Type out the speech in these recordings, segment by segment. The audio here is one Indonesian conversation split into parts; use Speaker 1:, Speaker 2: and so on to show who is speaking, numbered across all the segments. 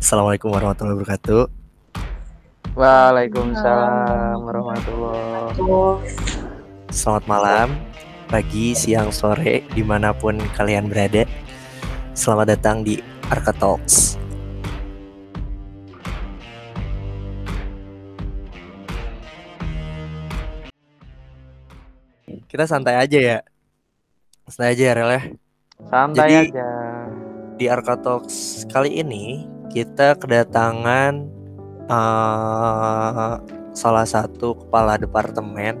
Speaker 1: Assalamualaikum warahmatullahi wabarakatuh.
Speaker 2: Waalaikumsalam warahmatullahi
Speaker 1: Selamat malam, pagi, siang, sore, di mana pun kalian berada. Selamat datang di Arka Talks. Kita santai aja ya. Santai aja ya, Rel ya.
Speaker 2: Santai
Speaker 1: Jadi-
Speaker 2: aja.
Speaker 1: Di Arka Talks kali ini kita kedatangan eh, salah satu kepala departemen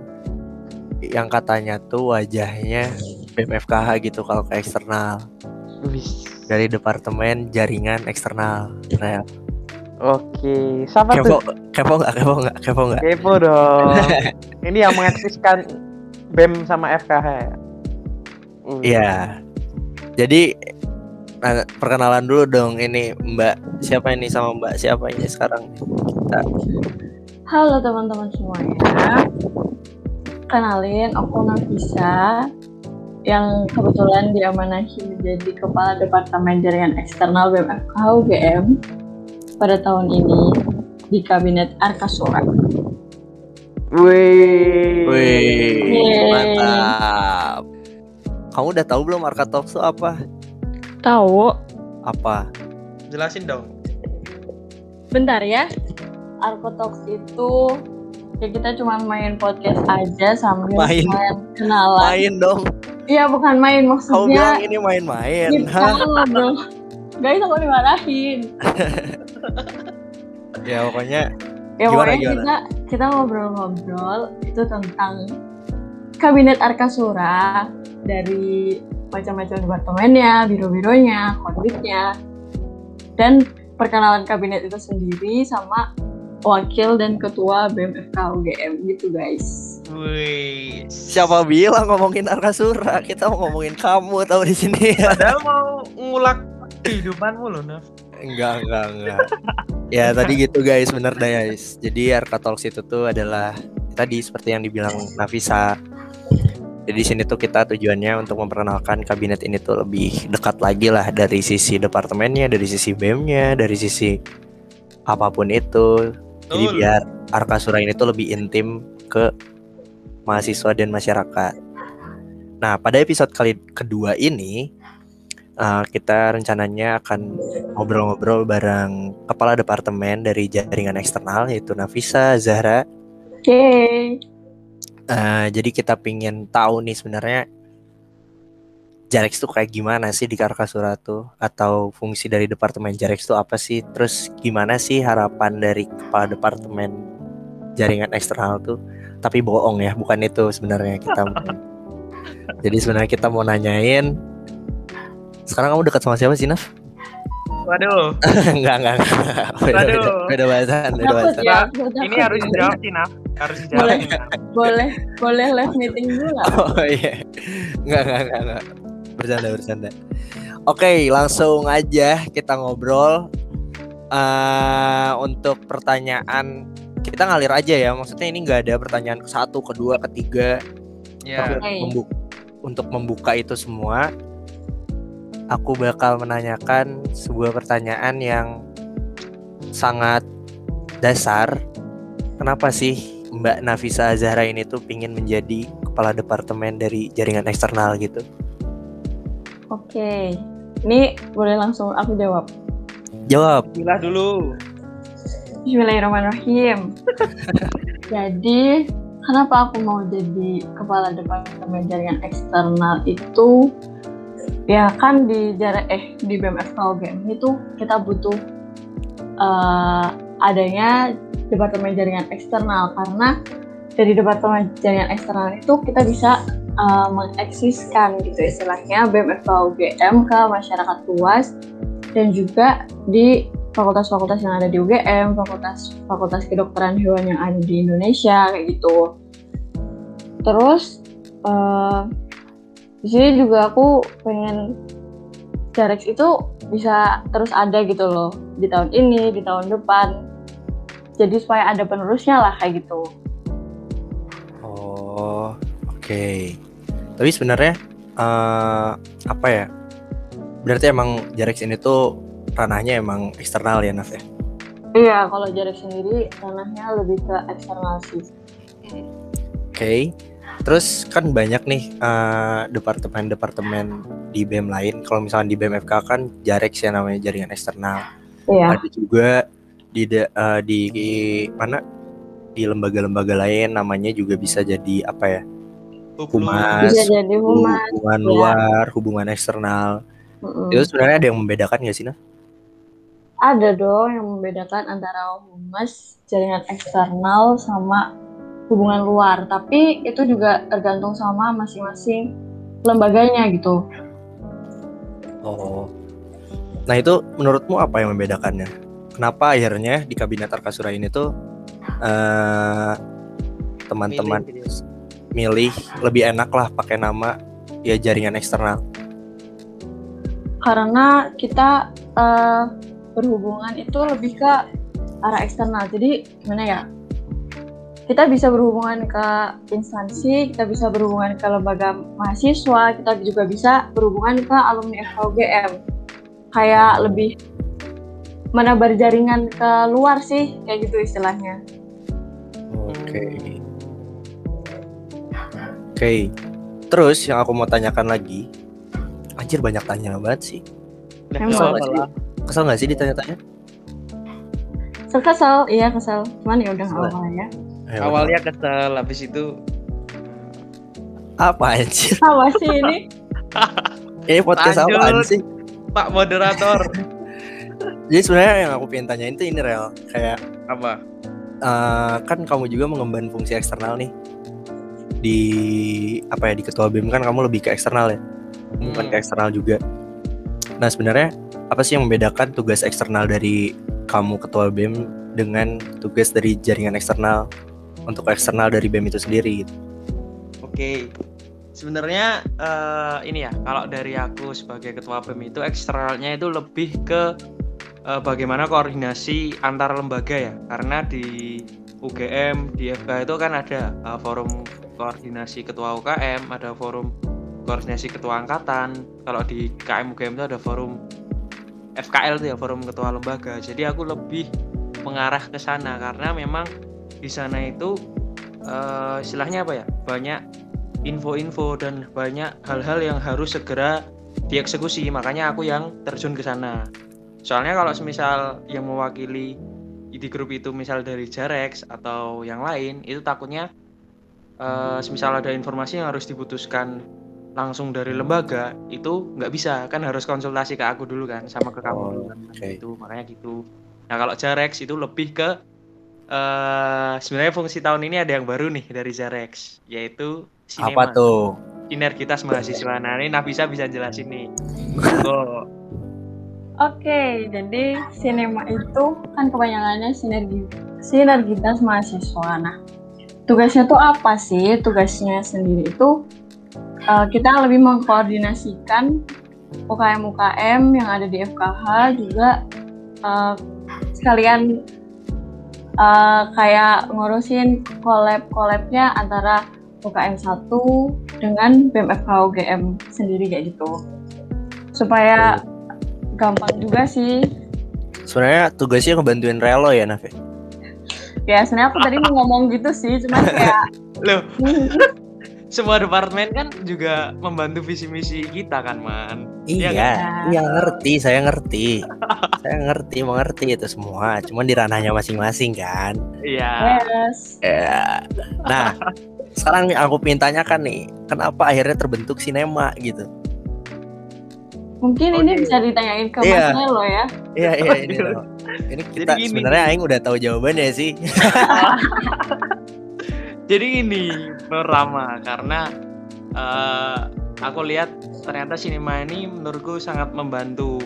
Speaker 1: yang katanya tuh wajahnya BMFKH gitu kalau ke eksternal dari departemen jaringan eksternal. Rel.
Speaker 2: Oke, siapa
Speaker 1: Kepo,
Speaker 2: tuh?
Speaker 1: kepo nggak, kepo nggak, kepo nggak?
Speaker 2: Kepo dong. Ini yang mengeksiskan BEM sama FKH ya? Uh,
Speaker 1: Iya. Jadi nah, perkenalan dulu dong ini Mbak siapa ini sama Mbak siapa ini sekarang kita
Speaker 3: Halo teman-teman semuanya. Kenalin, aku Nafisa yang kebetulan diamanahi menjadi Kepala Departemen Jaringan Eksternal BMFK UGM pada tahun ini di Kabinet Arkasura.
Speaker 2: Wih.
Speaker 1: Wih, mantap. Kamu udah tahu belum Arka Talks itu apa?
Speaker 3: Tahu?
Speaker 1: Apa?
Speaker 4: Jelasin dong.
Speaker 3: Bentar ya. Arkotox itu ya kita cuma main podcast aja sambil
Speaker 1: Main.
Speaker 3: sekalian kenalan.
Speaker 1: Main dong.
Speaker 3: Iya bukan main maksudnya.
Speaker 1: bilang ini main-main.
Speaker 3: Ngobrol. Guys, aku dimarahin.
Speaker 1: Ya pokoknya
Speaker 3: Ya
Speaker 1: Gimana,
Speaker 3: pokoknya
Speaker 1: gimana?
Speaker 3: kita kita ngobrol-ngobrol itu tentang kabinet Arkasura dari macam-macam departemennya, biro-bironya, konfliknya, dan perkenalan kabinet itu sendiri sama wakil dan ketua BMFK UGM gitu guys.
Speaker 4: Wih.
Speaker 1: siapa bilang ngomongin Arkasura? Kita mau ngomongin kamu tahu di sini.
Speaker 4: Padahal mau ngulak kehidupanmu loh, Naf.
Speaker 1: enggak, enggak, enggak. ya tadi gitu guys, bener dah guys. Jadi Arka Talks itu tuh adalah tadi seperti yang dibilang Nafisa. Jadi di sini tuh kita tujuannya untuk memperkenalkan kabinet ini tuh lebih dekat lagi lah dari sisi departemennya, dari sisi BEM-nya, dari sisi apa pun itu. Jadi
Speaker 4: Betul.
Speaker 1: biar Arkasura ini tuh lebih intim ke mahasiswa dan masyarakat. Nah, pada episode kali kedua ini uh, kita rencananya akan ngobrol-ngobrol bareng kepala departemen dari jaringan eksternal yaitu Nafisa Zahra.
Speaker 3: Yeay.
Speaker 1: Uh, jadi kita pingin tahu nih sebenarnya Jarex tuh kayak gimana sih di Karkasura tuh atau fungsi dari departemen Jarex tuh apa sih? Terus gimana sih harapan dari kepala departemen jaringan eksternal tuh? Tapi bohong ya, bukan itu sebenarnya kita. mau- Jadi sebenarnya kita mau nanyain sekarang kamu dekat sama siapa sih, Naf?
Speaker 4: Waduh,
Speaker 1: enggak, enggak, enggak. Beda, beda, beda bahasan, beda bahasan.
Speaker 3: ya,
Speaker 4: ini harus dijawab sih, Naf. Harus
Speaker 3: Boleh. boleh boleh live meeting dulu nggak?
Speaker 1: Oh iya. Enggak, enggak, enggak, enggak. Bercanda, bercanda. Oke, langsung aja kita ngobrol. eh untuk pertanyaan kita ngalir aja ya. Maksudnya ini nggak ada pertanyaan ke satu, kedua, ketiga.
Speaker 4: Ya.
Speaker 1: Tapi
Speaker 3: Oke.
Speaker 1: membu- untuk membuka itu semua, aku bakal menanyakan sebuah pertanyaan yang sangat dasar. Kenapa sih Mbak Nafisa Zahra ini tuh pingin menjadi kepala departemen dari jaringan eksternal gitu?
Speaker 3: Oke, ini boleh langsung aku jawab.
Speaker 1: Jawab.
Speaker 4: Bila dulu.
Speaker 3: Bismillahirrahmanirrahim. Jadi, kenapa aku mau jadi kepala departemen jaringan eksternal itu? Ya kan di jarak eh di BMFK UGM itu kita butuh eh, adanya departemen jaringan eksternal karena dari departemen jaringan eksternal itu kita bisa eh, mengeksiskan gitu istilahnya BMFK UGM ke masyarakat luas dan juga di fakultas-fakultas yang ada di UGM, fakultas fakultas kedokteran hewan yang ada di Indonesia kayak gitu. Terus eh, di sini juga aku pengen Jarex itu bisa terus ada gitu loh di tahun ini, di tahun depan. Jadi supaya ada penerusnya lah kayak gitu.
Speaker 1: Oh, oke. Tapi sebenarnya eh apa ya? Berarti emang Jarex ini tuh ranahnya emang eksternal ya Naf ya.
Speaker 3: Iya, kalau jarak sendiri ranahnya lebih ke eksternal sih.
Speaker 1: Oke. Terus kan banyak nih eh, departemen-departemen di BEM lain. Kalau misalnya di BEM FK kan Jarex ya namanya jaringan eksternal.
Speaker 3: Iya.
Speaker 1: Ada juga di da- eh, di mana di lembaga-lembaga lain namanya juga bisa jadi apa ya? Humas,
Speaker 3: Bisa jadi humas.
Speaker 1: hubungan
Speaker 3: ya.
Speaker 1: luar, hubungan eksternal.
Speaker 3: Mm-mm.
Speaker 1: Itu sebenarnya ada yang membedakan nggak sih, Naf?
Speaker 3: Ada dong yang membedakan antara humas, jaringan eksternal, sama hubungan luar. Tapi itu juga tergantung sama masing-masing lembaganya gitu.
Speaker 1: Oh. Nah itu menurutmu apa yang membedakannya? Kenapa akhirnya di kabinet Arkasura ini tuh eh teman-teman
Speaker 4: Milih gitu
Speaker 1: milih lebih enak lah pakai nama ya jaringan eksternal.
Speaker 3: Karena kita eh, berhubungan itu lebih ke arah eksternal. Jadi gimana ya? Kita bisa berhubungan ke instansi, kita bisa berhubungan ke lembaga mahasiswa, kita juga bisa berhubungan ke alumni FKUGM. Kayak lebih menebar jaringan ke luar sih, kayak gitu istilahnya.
Speaker 1: Oke. Oke. Terus yang aku mau tanyakan lagi, anjir banyak tanya banget sih.
Speaker 3: Emang.
Speaker 4: nggak apa-apa lah.
Speaker 1: Kesel nggak sih ditanya-tanya?
Speaker 3: Kesel, kesel, iya kesel. Cuman ya udah nggak
Speaker 1: Kesel.
Speaker 3: apa-apa ya.
Speaker 1: Eh,
Speaker 4: Awalnya kesel, habis itu
Speaker 1: apa anjir?
Speaker 3: Apa sih ini?
Speaker 1: Ini podcast
Speaker 4: Lanjut.
Speaker 1: apaan sih?
Speaker 4: Pak moderator
Speaker 1: Jadi sebenarnya yang aku pengen tanyain tuh ini real kayak
Speaker 4: apa?
Speaker 1: eh, kan kamu juga mengemban fungsi eksternal nih di apa ya di ketua BEM kan kamu lebih ke eksternal ya bukan
Speaker 4: Hmm.
Speaker 1: ke eksternal juga nah sebenarnya apa sih yang membedakan tugas eksternal dari kamu ketua BEM dengan tugas dari jaringan eksternal untuk eksternal dari BEM itu sendiri gitu.
Speaker 4: Oke. Sebenarnya eh, ini ya, kalau dari aku sebagai ketua BEM itu eksternalnya itu lebih ke eh, bagaimana koordinasi antar lembaga ya. Karena di UGM, di FK itu kan ada eh, forum koordinasi ketua UKM, ada forum koordinasi ketua angkatan. Kalau di KM UGM itu ada forum FKL itu ya, forum ketua lembaga. Jadi aku lebih mengarah ke sana karena memang di sana itu eh, istilahnya apa ya? Banyak info-info dan banyak hal-hal yang harus segera dieksekusi makanya aku yang terjun ke sana soalnya kalau semisal yang mewakili di grup itu misal dari Jarex atau yang lain itu takutnya eh, semisal ada informasi yang harus diputuskan langsung dari lembaga itu nggak bisa kan harus konsultasi ke aku dulu kan sama ke kamu
Speaker 1: Oh,
Speaker 4: dulu kan
Speaker 1: oke.
Speaker 4: itu makanya gitu nah kalau Jarex itu lebih ke eh sebenarnya fungsi tahun ini ada yang baru nih dari Jarex yaitu
Speaker 1: Apa
Speaker 4: sinema
Speaker 1: tuh?
Speaker 4: sinergitas mahasiswa. Nah, ini Nafisa bisa jelasin nih. Oh,
Speaker 3: Oke, jadi sinema itu kan kepanjangannya sinergi sinergitas mahasiswa. Nah, tugasnya tuh apa sih? Tugasnya sendiri itu eh, kita lebih mengkoordinasikan UKM-UKM yang ada di FKH juga eh, sekalian eh, kayak ngurusin collab-collabnya antara UKM 1 dengan BEM FK UGM sendiri kayak gitu. Supaya gampang juga sih.
Speaker 1: Sebenarnya tugasnya ngebantuin Relo ya Naf ya?
Speaker 3: Ya sebenarnya aku tadi mau ngomong gitu sih, cuman kayak
Speaker 4: loh, semua departemen kan juga membantu visi misi kita kan, Man.
Speaker 1: Iya,
Speaker 4: Iya
Speaker 3: kan?
Speaker 1: iya ngerti, saya ngerti. saya ngerti, mengerti itu semua. Cuman di ranahnya masing-masing kan.
Speaker 4: Iya.
Speaker 3: yes.
Speaker 1: Ya. Nah, sekarang nih aku pengen tanyakan nih, kenapa akhirnya terbentuk sinema gitu?
Speaker 3: Mungkin ini bisa ditanyain ke
Speaker 1: Iya.
Speaker 3: Mas Nelo ya.
Speaker 1: Iya, iya ini loh. Ini kita sebenarnya aing udah tahu jawabannya sih.
Speaker 4: Jadi ini Rama karena eh, aku lihat ternyata sinema ini menurutku sangat membantu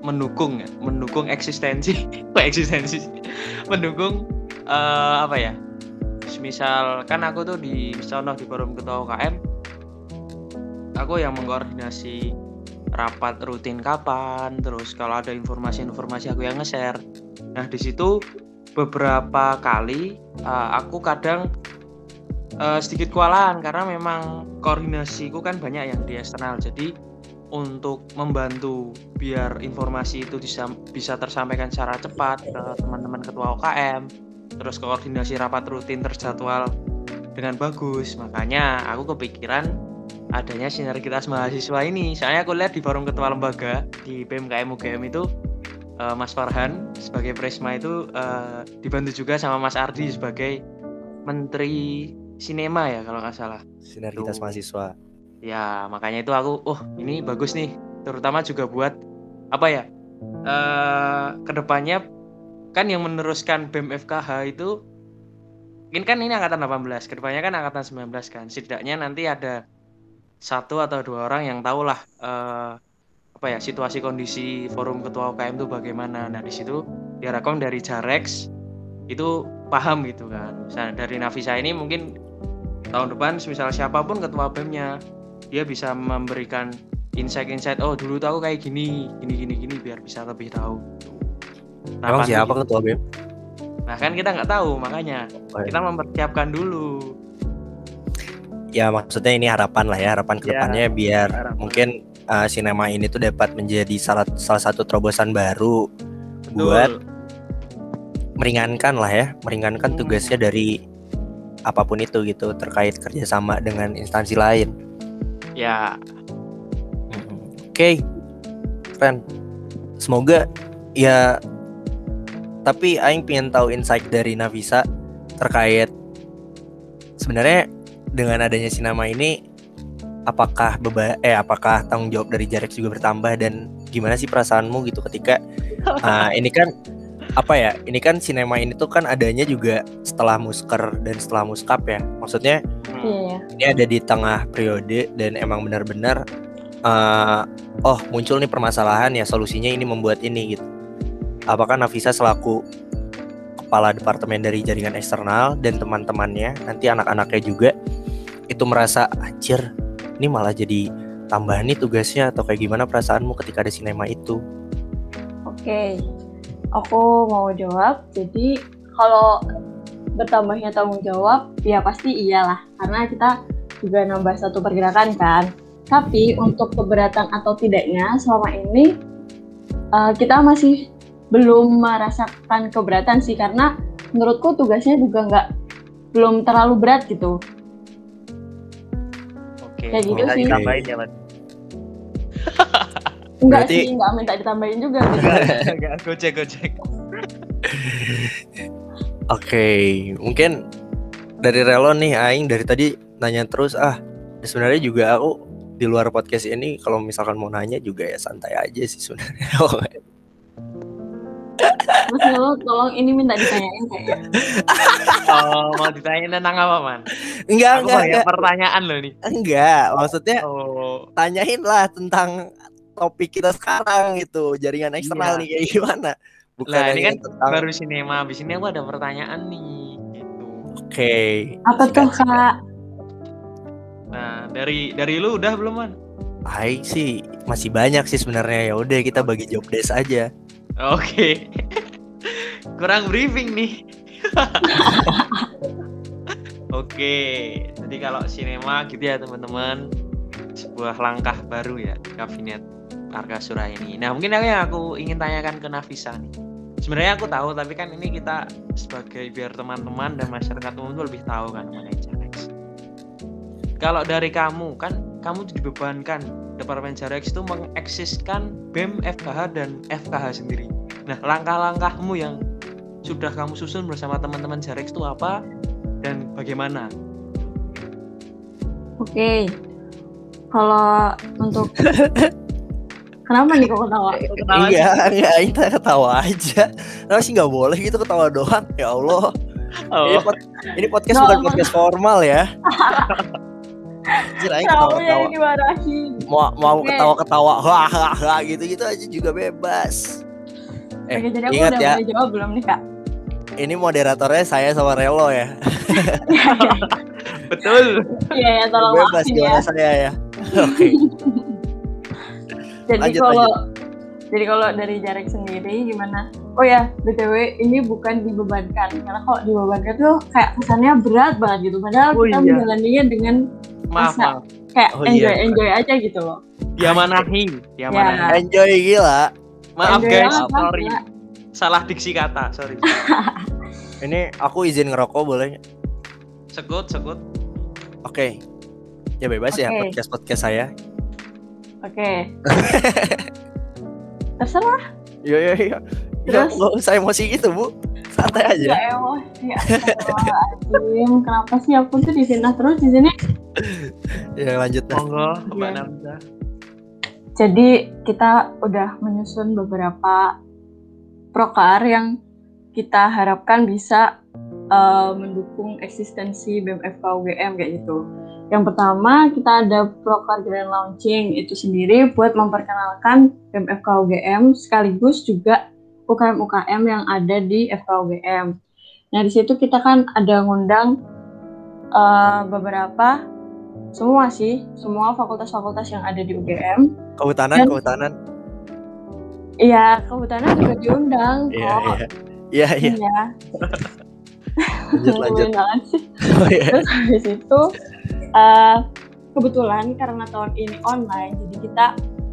Speaker 4: mendukung ya, mendukung eksistensi, eksistensi, mendukung eh, apa ya? Misal kan aku tuh di sono di forum ketua UKM, aku yang mengkoordinasi rapat rutin kapan, terus kalau ada informasi-informasi aku yang nge-share. Nah di situ beberapa kali eh, aku kadang eh, sedikit kewalahan karena memang koordinasiku kan banyak yang di eksternal jadi untuk membantu biar informasi itu bisa bisa tersampaikan secara cepat ke teman-teman ketua UKM, terus koordinasi rapat rutin terjadwal dengan bagus. Makanya aku kepikiran adanya sinergitas mahasiswa ini. Soalnya aku lihat di forum ketua lembaga di PMKM UGM itu eh, Mas Farhan sebagai Presma itu eh, dibantu juga sama Mas Ardi sebagai Menteri Sinema ya kalau nggak salah.
Speaker 1: Sinergitas
Speaker 4: Tuh.
Speaker 1: mahasiswa.
Speaker 4: Ya, makanya itu aku, oh ini bagus nih, terutama juga buat apa ya? Eh ke depannya kan yang meneruskan BEM FKH itu mungkin kan ini angkatan 18, ke depannya kan angkatan 19 kan. Setidaknya nanti ada satu atau dua orang yang tahu lah eh, apa ya situasi kondisi forum ketua UKM itu bagaimana. Nah di situ diharapkan dari Jarex itu paham gitu kan. Misalnya dari Navisa ini mungkin tahun depan misal siapa pun ketua BEM-nya dia bisa memberikan insight-insight oh dulu tuh aku kayak gini gini gini gini biar bisa lebih tahu Nah,
Speaker 1: Emang siapa ketua BEM?
Speaker 4: nah kan kita nggak tahu makanya
Speaker 1: Oh, iya.
Speaker 4: kita mempersiapkan dulu
Speaker 1: Ya maksudnya ini harapan lah ya, harapan
Speaker 4: Ya,
Speaker 1: ke depannya biar
Speaker 4: harapan.
Speaker 1: mungkin uh, sinema ini tuh dapat menjadi salah salah satu terobosan baru buat
Speaker 4: Betul.
Speaker 1: meringankan lah ya, meringankan
Speaker 4: Hmm.
Speaker 1: tugasnya dari apa pun itu gitu terkait kerjasama dengan instansi lain.
Speaker 4: ya.
Speaker 1: Oke, keren. Semoga ya. Tapi Aing pengen tahu insight dari Navisa terkait sebenarnya dengan adanya sinema ini apakah beba eh apakah tanggung jawab dari Jarex juga bertambah dan gimana sih perasaanmu gitu ketika ah, ini kan apa ya ini kan sinema ini tuh kan adanya juga setelah musker dan setelah muskap ya maksudnya
Speaker 4: hmm,
Speaker 3: Iya,
Speaker 1: ini ada di tengah periode dan emang benar-benar eh, oh muncul nih permasalahan ya solusinya ini membuat ini gitu. Apakah Nafisa selaku kepala departemen dari jaringan eksternal dan teman-temannya nanti anak-anaknya juga itu merasa anjir ini malah jadi tambahan nih tugasnya atau kayak gimana perasaanmu ketika ada sinema itu?
Speaker 3: Oke, aku mau jawab. Jadi kalau bertambahnya tanggung jawab, ya pasti iyalah, karena kita juga nambah satu pergerakan kan. Tapi untuk keberatan atau tidaknya selama ini eh, kita masih belum merasakan keberatan sih, karena menurutku tugasnya juga nggak belum terlalu berat gitu.
Speaker 4: Oke
Speaker 3: Kayak gitu
Speaker 1: Minta
Speaker 3: sih.
Speaker 1: ditambahin
Speaker 2: ya mas
Speaker 3: Enggak
Speaker 1: Berarti-
Speaker 3: sih, nggak minta ditambahin juga.
Speaker 4: Enggak, gojek gojek
Speaker 1: Oke, mungkin dari Relo nih Aing dari tadi nanya terus ah sebenarnya juga aku di luar podcast ini kalau misalkan mau nanya juga ya santai aja sih sebenarnya.
Speaker 3: Mas Nelo, tolong ini minta ditanyain kayaknya.
Speaker 4: oh mau ditanyain tentang apa man
Speaker 1: enggak
Speaker 4: aku
Speaker 1: enggak enggak
Speaker 4: pertanyaan loh nih
Speaker 1: enggak maksudnya
Speaker 4: oh
Speaker 1: tanyain lah tentang topik kita sekarang gitu jaringan eksternal
Speaker 4: Iya.
Speaker 1: nih kayak gimana. Bukan
Speaker 4: Lah, ini kan
Speaker 1: tentang
Speaker 4: baru sinema abis ini aku ada pertanyaan nih gitu
Speaker 1: oke.
Speaker 3: Apa tuh kak?
Speaker 4: nah dari dari lu udah belum man
Speaker 1: Aing sih masih banyak sih sebenarnya ya udah kita bagi job desk aja.
Speaker 4: Oke. Kurang briefing nih. Oke, jadi kalau sinema gitu ya teman-teman, sebuah langkah baru ya di kabinet Margasura ini. Nah mungkin yang aku ingin tanyakan ke Nafisa nih. Sebenarnya aku tahu, tapi kan ini kita sebagai biar teman-teman dan masyarakat umum tuh lebih tahu kan mengenai. Kalau dari kamu kan, kamu dibebankan Departemen Jarex itu mengeksiskan BEM, FKH dan FKH sendiri. Nah, langkah-langkahmu yang sudah kamu susun bersama teman-teman Jarex itu apa dan bagaimana?
Speaker 3: Oke. Kalau untuk Kenapa nih kok ketawa?
Speaker 1: Enggak, enggak, kita ketawa aja. Kenapa sih nggak boleh gitu ketawa doang? Ya Allah. Ini,
Speaker 4: Oh,
Speaker 1: pod- ini podcast
Speaker 3: Nggak,
Speaker 1: bukan podcast formal ya. Anjir,
Speaker 3: Kamu
Speaker 1: ketawa-ketawa. Mau mau ketawa-ketawa, wah, wah, wah, gitu-gitu aja juga bebas. Eh,
Speaker 3: Oke, jadi aku
Speaker 1: ingat
Speaker 3: udah
Speaker 1: ya,
Speaker 3: jawab belum nih kak?
Speaker 1: ini moderatornya saya sama Relo ya.
Speaker 4: betul.
Speaker 3: Iya ya, tolong
Speaker 1: bebas
Speaker 3: ya.
Speaker 1: gimana saya ya. Oke.
Speaker 3: Jadi
Speaker 1: Lanjut,
Speaker 3: kalau jadi kalau dari jarak sendiri gimana? Oh ya, btw ini bukan dibebankan karena kalau dibebankan tuh kayak kesannya berat banget gitu. Padahal
Speaker 4: Oh
Speaker 3: kita
Speaker 4: iya.
Speaker 3: menjalaninya dengan
Speaker 4: Maaf,
Speaker 3: Masa?
Speaker 4: maaf.
Speaker 3: kayak
Speaker 1: Oh iya.
Speaker 3: enjoy enjoy aja gitu loh.
Speaker 4: Diamanahi, diamanahi.
Speaker 3: Ya.
Speaker 1: Enjoy gila.
Speaker 4: Maaf
Speaker 3: Enjoy
Speaker 4: guys,
Speaker 3: banget,
Speaker 4: sorry.
Speaker 3: Pak.
Speaker 4: Salah diksi kata, sorry.
Speaker 1: Ini aku izin ngerokok boleh?
Speaker 4: Sekut, sekut.
Speaker 1: Oke. Ya bebas ya
Speaker 3: Oke.
Speaker 1: podcast podcast saya.
Speaker 3: Oke. Terserah.
Speaker 1: Iya iya iya.
Speaker 3: Terus?
Speaker 1: Nggak usah emosi gitu bu. Santai aja.
Speaker 3: Ya emosi. Astagfirullahaladzim. Kenapa sih aku tuh difitnah terus di sini?
Speaker 1: Ya lanjut.
Speaker 4: Monggo, Mbak. Nafisa.
Speaker 3: Jadi kita udah menyusun beberapa proker yang kita harapkan bisa eh, mendukung eksistensi BMFK UGM kayak gitu. Yang pertama kita ada proker grand launching itu sendiri buat memperkenalkan BMFK UGM sekaligus juga UKM-UKM yang ada di FK UGM. Nah di situ kita kan ada ngundang eh, beberapa semua sih semua fakultas-fakultas yang ada di UGM
Speaker 1: Kehutanan
Speaker 3: Dan-
Speaker 1: kehutanan.
Speaker 3: Iya, kehutanan juga diundang
Speaker 1: Iya
Speaker 3: kok.
Speaker 1: iya. Iya iya.
Speaker 3: Iya.
Speaker 1: Lanjut lanjut. Oh, iya.
Speaker 3: Terus habis itu eh, kebetulan karena tahun ini online, jadi kita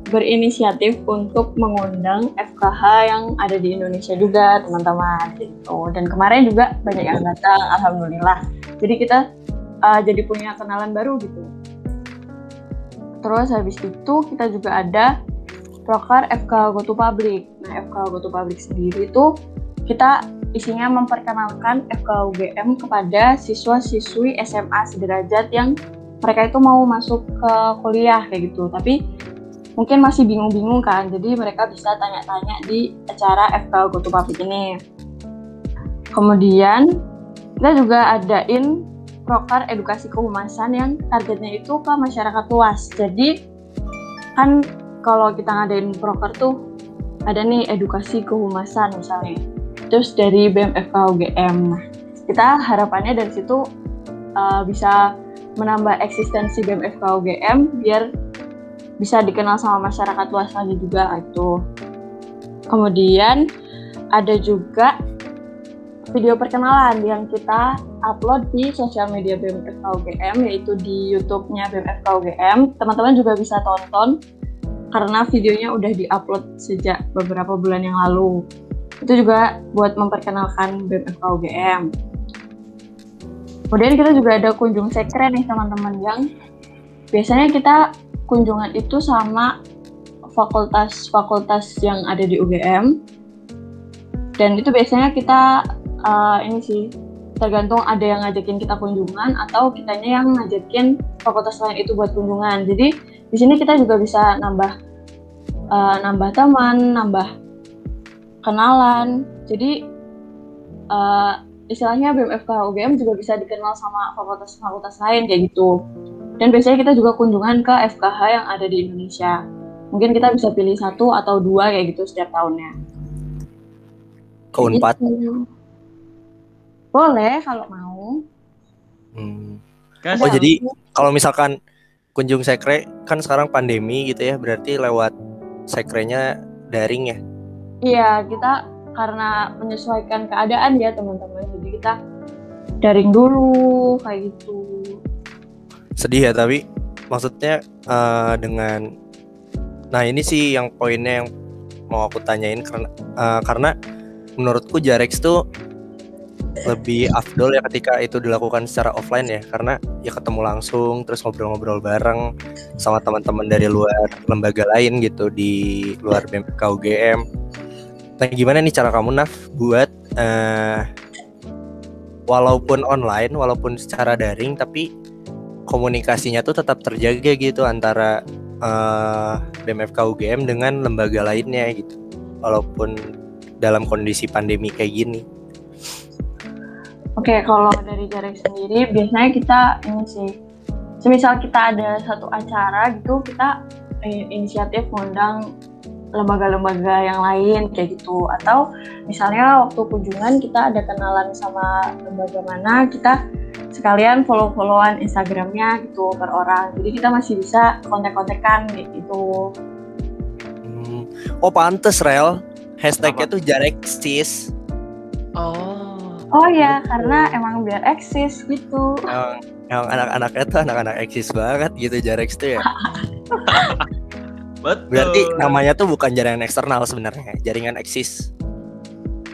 Speaker 3: berinisiatif untuk mengundang FKH yang ada di Indonesia juga, teman-teman. Gitu. Dan kemarin juga banyak yang datang, alhamdulillah. Jadi kita eh, jadi punya kenalan baru gitu. Terus habis itu kita juga ada proker FK Go to Public. Nah, FK Go to Public sendiri itu kita isinya memperkenalkan FK UGM kepada siswa-siswi SMA sederajat yang mereka itu mau masuk ke kuliah kayak gitu. Tapi mungkin masih bingung-bingung kan, jadi mereka bisa tanya-tanya di acara FK Go to Public ini. Kemudian kita juga adain proker edukasi kehumasan yang targetnya itu ke masyarakat luas. Jadi kan kalau kita ngadain proker tuh ada nih edukasi kehumasan misalnya. Terus dari BMFK UGM. Nah, kita harapannya dari situ uh, bisa menambah eksistensi BMFK UGM biar bisa dikenal sama masyarakat luas lagi juga itu. Kemudian ada juga video perkenalan yang kita upload di sosial media BMFK yaitu di YouTube-nya BMFK. Teman-teman juga bisa tonton karena videonya udah diupload sejak beberapa bulan yang lalu. Itu juga buat memperkenalkan BMFK. Kemudian kita juga ada kunjung sekre nih teman-teman yang biasanya kita kunjungan itu sama fakultas-fakultas yang ada di UGM. Dan itu biasanya kita uh, ini sih tergantung ada yang ngajakin kita kunjungan atau kitanya yang ngajakin fakultas lain itu buat kunjungan. Jadi di sini kita juga bisa nambah uh, nambah teman, nambah kenalan. Jadi uh, istilahnya BMFK UGM juga bisa dikenal sama fakultas-fakultas lain kayak gitu. Dan biasanya kita juga kunjungan ke FKH yang ada di Indonesia. Mungkin kita bisa pilih satu atau dua kayak gitu setiap tahunnya.
Speaker 1: Ke Unpad.
Speaker 3: Gitu. Boleh kalau mau.
Speaker 1: Hmm. Oh
Speaker 3: Ada.
Speaker 1: jadi kalau misalkan kunjung sekre kan sekarang pandemi gitu ya berarti lewat sekrenya daring ya.
Speaker 3: Iya, kita karena menyesuaikan keadaan ya teman-teman. Jadi kita daring dulu kayak gitu.
Speaker 1: Sedih ya tapi maksudnya eh, dengan nah ini sih yang poinnya yang mau aku tanyain karena eh, karena menurutku Jarex tuh lebih afdol ya ketika itu dilakukan secara offline ya karena ya ketemu langsung terus ngobrol-ngobrol bareng sama teman-teman dari luar lembaga lain gitu di luar BMK UGM. Nah gimana nih cara kamu Naf buat eh walaupun online walaupun secara daring tapi komunikasinya tuh tetap terjaga gitu antara eh BMFK UGM dengan lembaga lainnya gitu walaupun dalam kondisi pandemi kayak gini.
Speaker 3: Oke, kalau dari Jarek sendiri biasanya kita ini sih, semisal kita ada satu acara gitu, kita eh, inisiatif mengundang lembaga-lembaga yang lain kayak gitu. Atau misalnya waktu kunjungan kita ada kenalan sama lembaga mana, kita sekalian follow-followan Instagramnya gitu per orang. Jadi kita masih bisa kontak-kontakan gitu.
Speaker 1: Hmm. Oh pantes Rel hashtagnya tuh Jarexis.
Speaker 4: Oh.
Speaker 3: Oh ya, karena emang biar eksis gitu.
Speaker 1: Emang, emang anak-anaknya tuh anak-anak eksis banget gitu Jarex tuh ya.
Speaker 4: Betul.
Speaker 1: Berarti namanya tuh bukan jaringan eksternal sebenarnya, jaringan eksis.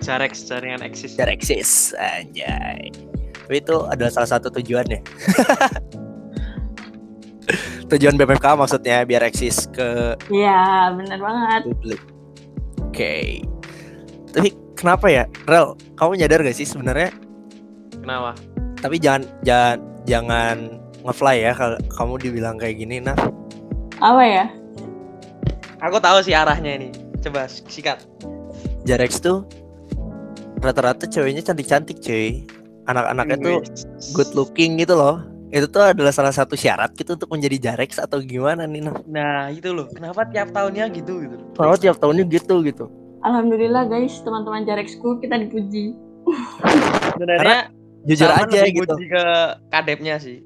Speaker 4: Jarex jaringan eksis.
Speaker 1: Jareksis anjay. Tapi itu adalah salah satu tujuannya. Tujuan BPK maksudnya biar eksis ke
Speaker 3: Iya, bener banget.
Speaker 1: publik. Oke. Tapi kenapa ya, Rel? Kamu nyadar gak sih sebenarnya?
Speaker 4: Kenapa?
Speaker 1: Tapi jangan jangan jangan ngefly ya kalau kamu dibilang kayak gini, nah.
Speaker 3: Apa ya?
Speaker 4: Aku tahu sih arahnya ini. Coba sikat.
Speaker 1: Jarex tuh rata-rata ceweknya cantik-cantik, cuy. Anak-anaknya tuh good looking gitu loh. Itu tuh adalah salah satu syarat gitu untuk menjadi Jarex atau gimana nih, nah?
Speaker 4: Nah, itu loh. Kenapa tiap tahunnya gitu gitu?
Speaker 1: Kalau tiap tahunnya gitu gitu.
Speaker 3: Alhamdulillah guys, teman-teman Jarexku kita dipuji.
Speaker 4: Sebenarnya
Speaker 1: Jujur
Speaker 4: Salman
Speaker 1: aja gitu.
Speaker 4: ke kadepnya sih.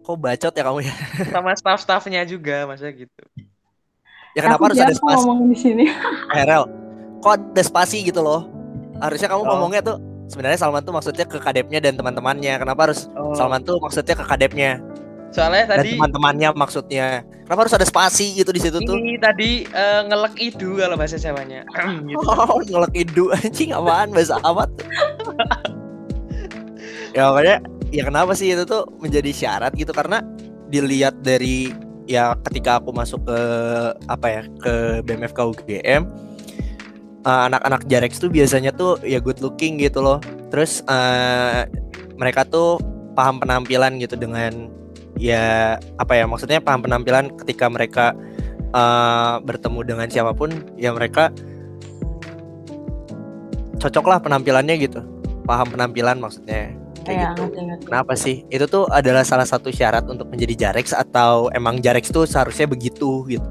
Speaker 1: Kok bacot ya kamu ya?
Speaker 4: Sama staff-staffnya juga, maksudnya gitu.
Speaker 1: Ya kenapa
Speaker 3: Aku
Speaker 1: harus ada spasi?
Speaker 3: ngomong di sini.
Speaker 1: Eh, Rel, kok ada spasi gitu loh? Harusnya kamu
Speaker 4: Oh.
Speaker 1: ngomongnya tuh sebenarnya Salman tuh maksudnya ke kadepnya dan teman-temannya. Kenapa harus
Speaker 4: Oh,
Speaker 1: Salman tuh maksudnya ke kadepnya
Speaker 4: soalnya
Speaker 1: dan
Speaker 4: tadi
Speaker 1: teman-temannya maksudnya. Kenapa harus ada spasi gitu di situ tuh?
Speaker 4: ini tadi eh, ngelek idu kalau bahasa Jawanya. gitu.
Speaker 1: Oh, ngelek idu anjing apaan bahasa apa tuh? ya makanya ya kenapa sih itu tuh menjadi syarat gitu karena dilihat dari ya ketika aku masuk ke apa ya ke BMFK UGM eh, anak-anak Jarex tuh biasanya tuh ya good looking gitu loh terus eh, mereka tuh paham penampilan gitu dengan ya apa ya maksudnya paham penampilan ketika mereka eh, bertemu dengan siapa pun ya mereka cocok lah penampilannya gitu paham penampilan maksudnya kayak
Speaker 3: Iya,
Speaker 1: gitu
Speaker 3: ngerti ngerti.
Speaker 1: kenapa sih itu tuh adalah salah satu syarat untuk menjadi Jarex atau emang Jarex tuh seharusnya begitu gitu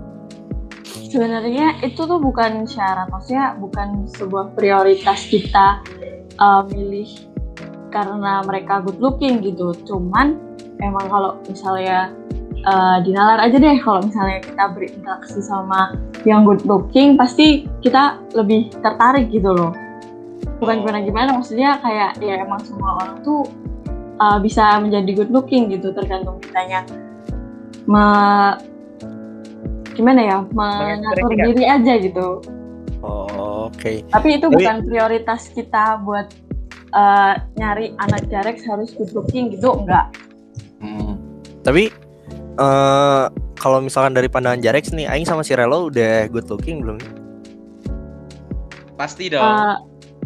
Speaker 3: Sebenarnya itu tuh bukan syarat, maksudnya bukan sebuah prioritas kita uh, milih karena mereka good looking gitu. Cuman emang kalau misalnya uh, dinalar aja deh kalau misalnya kita berinteraksi sama yang good looking pasti kita lebih tertarik gitu loh. Bukan gimana gimana, maksudnya kayak ya emang semua orang tuh uh, bisa menjadi good looking gitu tergantung kitanya me- gimana ya mengatur diri aja gitu.
Speaker 1: oh, oke
Speaker 3: Tapi itu
Speaker 1: Tapi-
Speaker 3: bukan prioritas kita buat uh, nyari anak Jarex harus good looking gitu, enggak.
Speaker 1: Tapi eh kalau misalkan dari pandangan Jarex nih Aing sama si Relo udah good looking belum
Speaker 4: Pasti dong.
Speaker 3: Uh,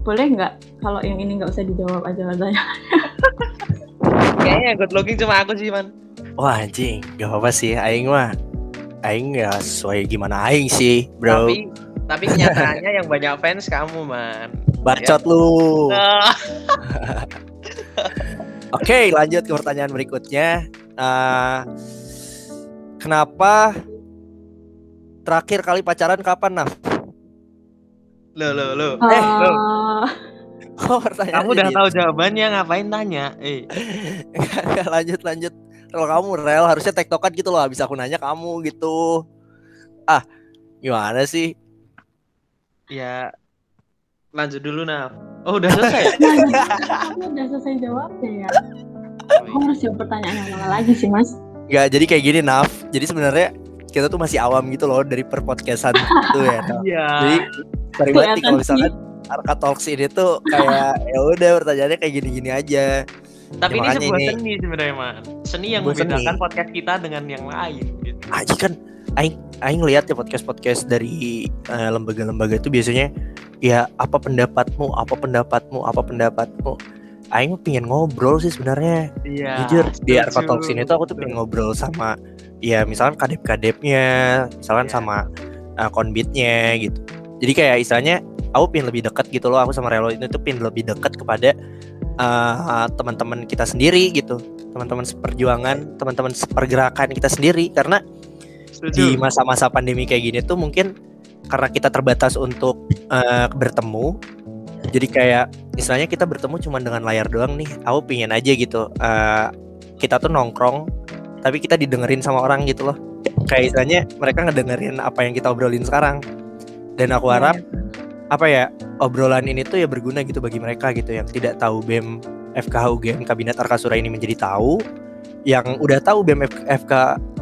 Speaker 3: boleh nggak kalau yang ini nggak usah dijawab aja katanya.
Speaker 4: Kayaknya good looking cuma aku sih, Man.
Speaker 1: wah anjing gak apa-apa sih Aing mah Aing ya sesuai gimana Aing sih bro
Speaker 4: Tapi tapi kenyataannya yang banyak fans kamu, Man.
Speaker 1: bacot lu
Speaker 4: Ah,
Speaker 1: Oke, lanjut ke pertanyaan berikutnya. Eh, kenapa terakhir kali pacaran kapan, Naf?
Speaker 4: Loh, loh, loh.
Speaker 1: Eh,
Speaker 3: Uh,
Speaker 1: Oh, pertanyaan
Speaker 4: Kamu udah tahu jawabannya, ngapain tanya? Eh,
Speaker 1: lanjut, lanjut. Kalau kamu rel harusnya tektokan gitu loh. Bisa aku nanya kamu gitu. Ah, gimana sih?
Speaker 4: ya lanjut dulu, Naf. Oh, udah selesai.
Speaker 3: aku udah selesai jawabnya ya. Aku harus jawab pertanyaan yang mana lagi sih mas?
Speaker 1: Nggak, jadi kayak gini, Naf. Jadi sebenarnya kita tuh masih awam gitu loh dari perpodcastan itu ya.
Speaker 4: Iya.
Speaker 1: Jadi sorry banget kalau misalkan Arka Talks ini tuh kayak ya udah pertanyaannya kayak gini-gini aja.
Speaker 4: Tapi
Speaker 1: Ya,
Speaker 4: ini sebuah
Speaker 1: ini-
Speaker 4: seni sebenarnya, Man. Seni yang
Speaker 1: Sebuah seni.
Speaker 4: membedakan podcast kita dengan yang lain gitu.
Speaker 1: Aji kan aing aing lihat ya podcast-podcast dari eh, lembaga-lembaga itu biasanya ya apa pendapatmu, apa pendapatmu, apa pendapatmu. Aing pengen ngobrol sih sebenarnya.
Speaker 4: Iya.
Speaker 1: Jujur di. Arka Talks ini tuh aku tuh pengen ngobrol sama ya misalkan kadep-kadepnya, misalkan
Speaker 4: Iya.
Speaker 1: sama eh, konbitnya gitu. Jadi kayak istilahnya aku pengen lebih dekat gitu loh aku sama Relo ini tuh pengen lebih dekat kepada eh, teman-teman kita sendiri gitu teman-teman seperjuangan teman-teman sepergerakan kita sendiri karena
Speaker 4: Setuju.
Speaker 1: di masa-masa pandemi kayak gini tuh mungkin karena kita terbatas untuk eh, bertemu jadi kayak istilahnya kita bertemu cuma dengan layar doang nih. Aku pingin aja gitu eh, kita tuh nongkrong tapi kita didengerin sama orang gitu loh. Kayak istilahnya mereka ngedengerin apa yang kita obrolin sekarang. Dan aku harap apa ya obrolan ini tuh ya berguna gitu bagi mereka gitu yang tidak tahu BEM FKH UGM Kabinet Arkasura ini menjadi tahu yang udah tahu BEM FK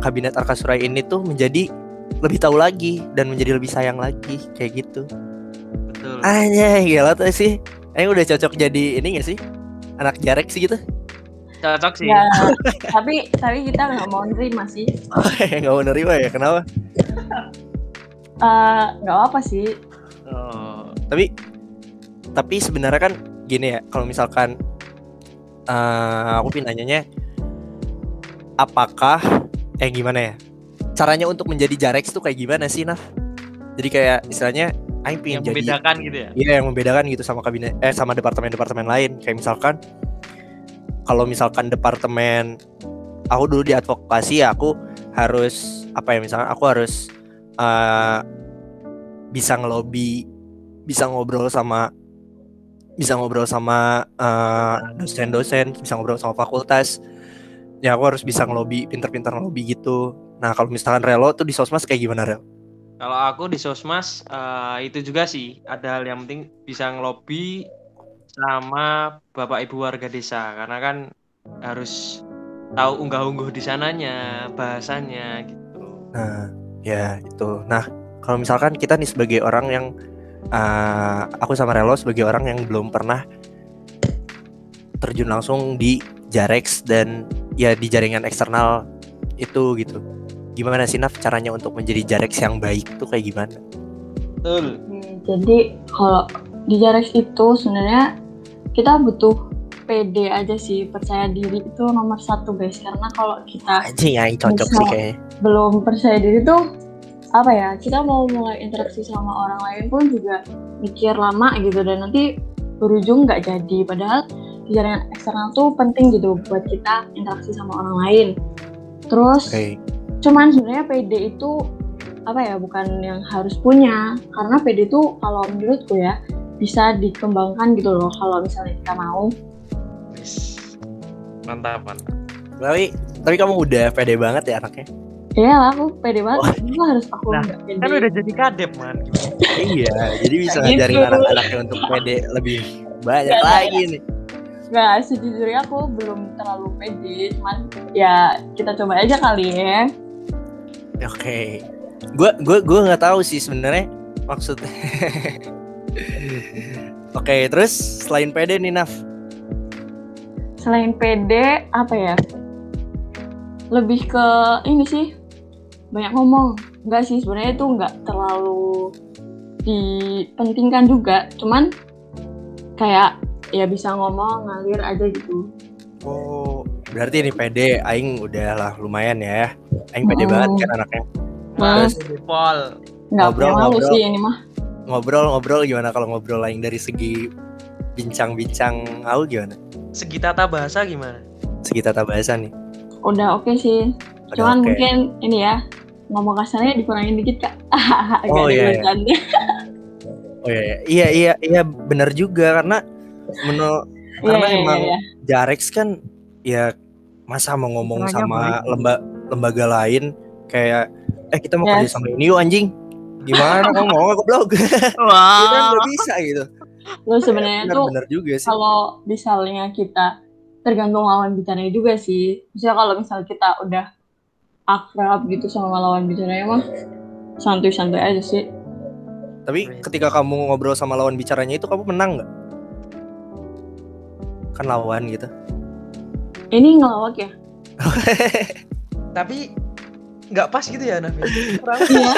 Speaker 1: Kabinet Arkasura ini tuh menjadi lebih tahu lagi dan menjadi lebih sayang lagi kayak gitu.
Speaker 4: Betul.
Speaker 1: Anjay, gila tuh sih. Ini udah cocok jadi ini gak sih? Anak jarek sih gitu.
Speaker 4: cocok sih
Speaker 3: Ya, tapi tapi kita nggak mau nerima sih.
Speaker 1: Gak mau nerima ya, kenapa?
Speaker 3: Eh, Nggak apa sih.
Speaker 4: Oh,
Speaker 1: Tapi tapi sebenarnya kan gini ya, kalau misalkan eh aku pin nanyanya apakah eh gimana ya? Caranya untuk menjadi jarek tuh kayak gimana sih, Naf? Jadi kayak istilahnya Aing
Speaker 4: yang
Speaker 1: pengen jadi
Speaker 4: membedakan gitu ya?
Speaker 1: Iya yang membedakan gitu sama kabinet eh sama departemen-departemen lain. Kayak misalkan kalau misalkan departemen aku dulu di advokasi ya aku harus apa ya misalkan aku harus eh, bisa ngelobi bisa ngobrol sama bisa ngobrol sama eh, dosen-dosen bisa ngobrol sama fakultas. Ya aku harus bisa ngelobi pinter-pinter ngelobi gitu. Nah kalau misalkan relo tuh di sosmas kayak gimana rel
Speaker 4: Kalau aku di Sosmas eh, itu juga sih ada hal yang penting bisa ngelobi sama Bapak Ibu warga desa karena kan harus tahu unggah-ungguh di sananya, bahasanya gitu.
Speaker 1: Nah, ya itu. Nah, kalau misalkan kita nih sebagai orang yang eh, aku sama Relo sebagai orang yang belum pernah terjun langsung di Jarex dan ya di jaringan eksternal itu gitu. Gimana sih Naf caranya untuk menjadi Jarex yang baik tuh kayak gimana?
Speaker 4: Betul.
Speaker 3: Hmm, Jadi kalau di Jarex itu sebenarnya kita butuh pede aja sih percaya diri itu nomor satu guys karena kalau kita
Speaker 1: Anjing ya, cocok sih kayaknya.
Speaker 3: belum percaya diri tuh apa ya kita mau mulai interaksi sama orang lain pun juga mikir lama gitu dan nanti berujung nggak jadi padahal di jaringan eksternal tuh penting gitu buat kita interaksi sama orang lain terus
Speaker 1: Oke.
Speaker 3: Cuman sebenarnya PD itu apa ya bukan yang harus punya karena PD itu kalau menurutku ya bisa dikembangkan gitu loh kalau misalnya kita mau.
Speaker 4: Mantap, mantap.
Speaker 1: Tapi tapi kamu udah pede banget ya anaknya.
Speaker 3: ya lah aku pede banget kenapa harus aku
Speaker 4: Nah,
Speaker 3: pede
Speaker 4: Kan udah jadi kadep, Man.
Speaker 1: iya, jadi bisa ngajarin
Speaker 3: gitu.
Speaker 1: anak-anaknya untuk pede lebih banyak
Speaker 3: Nggak,
Speaker 1: lagi nih.
Speaker 3: Nggak, sejujurnya aku belum terlalu pede, cuman ya kita coba aja kali ya.
Speaker 1: Oke. Gue gue gue nggak tahu sih sebenarnya maksudnya. Oke, terus selain pede nih Naf.
Speaker 3: Selain pede, apa ya? Lebih ke ini sih, banyak ngomong. Enggak sih, sebenarnya itu nggak terlalu dipentingkan juga, cuman kayak ya bisa ngomong ngalir aja gitu.
Speaker 1: Oh, berarti ini pede aing udah lah lumayan ya. Aing pede
Speaker 3: Hmm.
Speaker 1: banget kan anaknya.
Speaker 3: Mas,
Speaker 4: Pol.
Speaker 1: Ngobrol, ngobrol.
Speaker 3: sih ini mah.
Speaker 1: Ngobrol-ngobrol gimana kalau ngobrol aing dari segi bincang-bincang aku gimana?
Speaker 4: Segi tata bahasa gimana?
Speaker 1: Segi tata bahasa nih.
Speaker 3: Udah oke sih,
Speaker 1: Udah
Speaker 3: cuman
Speaker 1: oke.
Speaker 3: mungkin ini ya ngomong kasarnya dikurangin dikit kak.
Speaker 1: Oh, iya, iya. Oh iya, iya iya iya iya benar juga karena menurut
Speaker 3: Iya,
Speaker 1: Karena
Speaker 3: iya,
Speaker 1: emang
Speaker 3: iya, iya.
Speaker 1: Jarex kan ya masa mau ngomong sama
Speaker 4: baik.
Speaker 1: lemba lembaga lain kayak eh kita mau kerja
Speaker 3: Yes.
Speaker 1: sama ini yuk anjing gimana kamu mau goblok
Speaker 4: Wah.
Speaker 1: Itu kan nggak bisa gitu
Speaker 3: Lu sebenarnya tuh
Speaker 1: juga sih
Speaker 3: kalau misalnya kita tergantung lawan bicaranya juga sih. Misalnya kalau misal kita udah akrab gitu sama lawan bicaranya mah santuy-santuy aja sih.
Speaker 1: tapi ketika kamu ngobrol sama lawan bicaranya itu kamu menang nggak kan lawan gitu
Speaker 3: Ini ngelawak ya?
Speaker 4: Tapi nggak pas gitu ya, Nafi.
Speaker 3: Iya.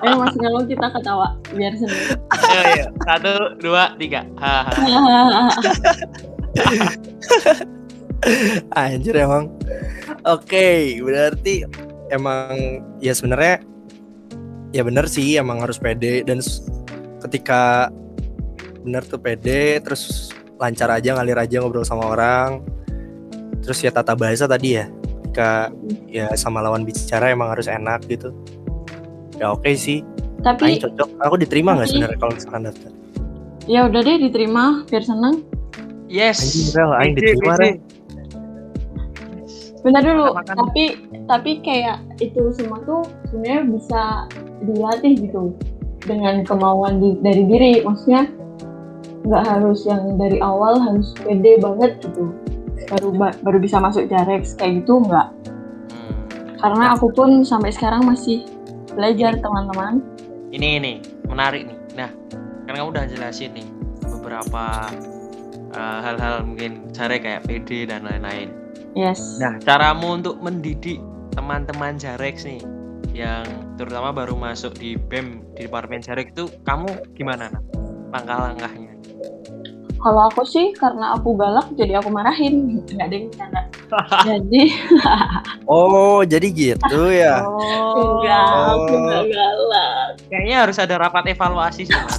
Speaker 3: Ayo mas ngelawak kita ketawa biar seneng.
Speaker 4: Ayo, ayo. Satu, dua, tiga.
Speaker 1: Anjir emang oke berarti emang ya sebenarnya ya bener sih emang harus pede dan ketika bener tuh pede terus lancar aja ngalir aja ngobrol sama orang terus ya tata bahasa tadi ya ketika ya sama lawan bicara emang harus enak gitu ya oke sih Aing
Speaker 3: Tapi
Speaker 1: cocok aku diterima nggak sebenarnya kalau misalkan daftar
Speaker 3: ya udah deh diterima biar seneng.
Speaker 4: Yes.
Speaker 1: Anjing, Rel, aing
Speaker 4: Easy,
Speaker 1: diterima. Rel.
Speaker 3: Bentar dulu.
Speaker 4: Makan.
Speaker 3: Tapi tapi kayak itu semua tuh sebenarnya bisa dilatih gitu dengan kemauan di- dari diri. Maksudnya nggak harus yang dari awal harus pede banget gitu. Baru ba- baru bisa masuk Jarex kayak gitu nggak.
Speaker 4: Hmm.
Speaker 3: Karena aku pun sampai sekarang masih belajar teman-teman.
Speaker 4: Ini ini menarik nih. Nah, kan kamu udah jelasin nih beberapa uh, hal-hal mungkin cara kayak PD dan lain-lain.
Speaker 3: Yes.
Speaker 4: Nah, caramu untuk mendidik teman-teman Jarex nih yang terutama baru masuk di BEM di Departemen Jarex itu kamu gimana nah? langkah-langkahnya?
Speaker 3: Kalau aku sih karena aku galak jadi aku marahin. Enggak ada yang bercanda. jadi
Speaker 1: Oh, jadi gitu ya.
Speaker 4: Oh,
Speaker 3: enggak, aku enggak galak.
Speaker 4: kayaknya harus ada rapat evaluasi sih, Mas.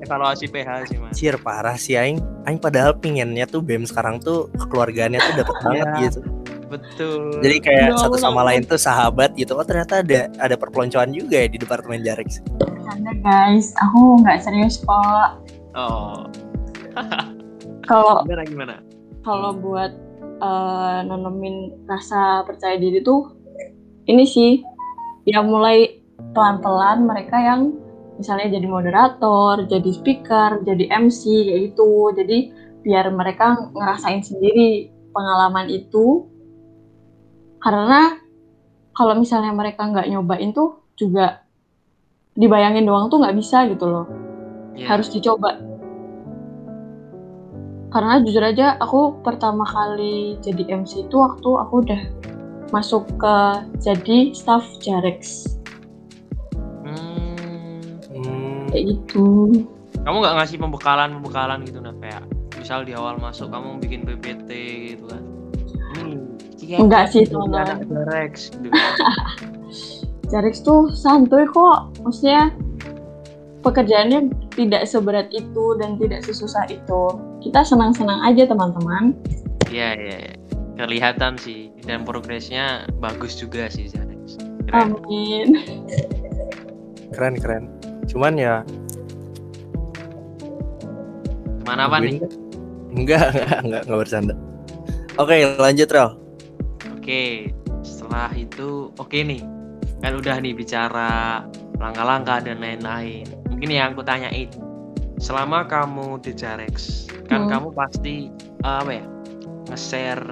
Speaker 4: evaluasi PH sih, Mas.
Speaker 1: Cier parah sih aing. Aing padahal pinginnya tuh BEM sekarang tuh kekeluargaannya tuh dapet banget
Speaker 4: Iya.
Speaker 1: gitu.
Speaker 4: Betul.
Speaker 1: Jadi kayak
Speaker 3: Ya
Speaker 1: satu sama lain tuh sahabat gitu. Oh ternyata ada ada perpeloncoan juga ya di departemen Jarex.
Speaker 3: Bercanda guys, aku nggak serius kok.
Speaker 4: oh,
Speaker 3: Kalau
Speaker 4: gimana gimana?
Speaker 3: kalau buat eh, nanemin rasa percaya diri tuh ini sih ya mulai pelan-pelan mereka yang misalnya jadi moderator, jadi speaker, jadi MC kayak gitu. Jadi biar mereka ngerasain sendiri pengalaman itu. Karena kalau misalnya mereka nggak nyobain tuh juga dibayangin doang tuh nggak bisa gitu loh
Speaker 4: Ya.
Speaker 3: harus dicoba. Karena jujur aja aku pertama kali jadi MC itu waktu aku udah masuk ke jadi staff Jarex.
Speaker 4: Hmm,
Speaker 1: Hmm,
Speaker 3: kayak gitu.
Speaker 4: kamu nggak ngasih pembekalan pembekalan gitu nah kayak misal di awal masuk kamu bikin PPT gitu kan? Cia,
Speaker 3: Enggak sih,
Speaker 4: anak Jarex gitu.
Speaker 3: Jarex tuh santuy kok, maksudnya pekerjaannya tidak seberat itu dan tidak sesusah itu. Kita senang-senang aja teman-teman.
Speaker 4: Iya iya. iya. Kelihatan sih dan progresnya bagus juga sih. Keren.
Speaker 3: Amin.
Speaker 1: keren keren. Cuman ya
Speaker 4: Mana apa nih?
Speaker 1: Enggak, enggak, enggak, enggak bercanda. Oke, lanjut Rel.
Speaker 4: Oke, setelah itu oke nih. Kan udah nih bicara langkah-langkah dan lain-lain. Mungkin yang aku tanyain. Selama kamu di Jarex, kan
Speaker 3: Hmm.
Speaker 4: kamu pasti eh, apa ya? Nge-share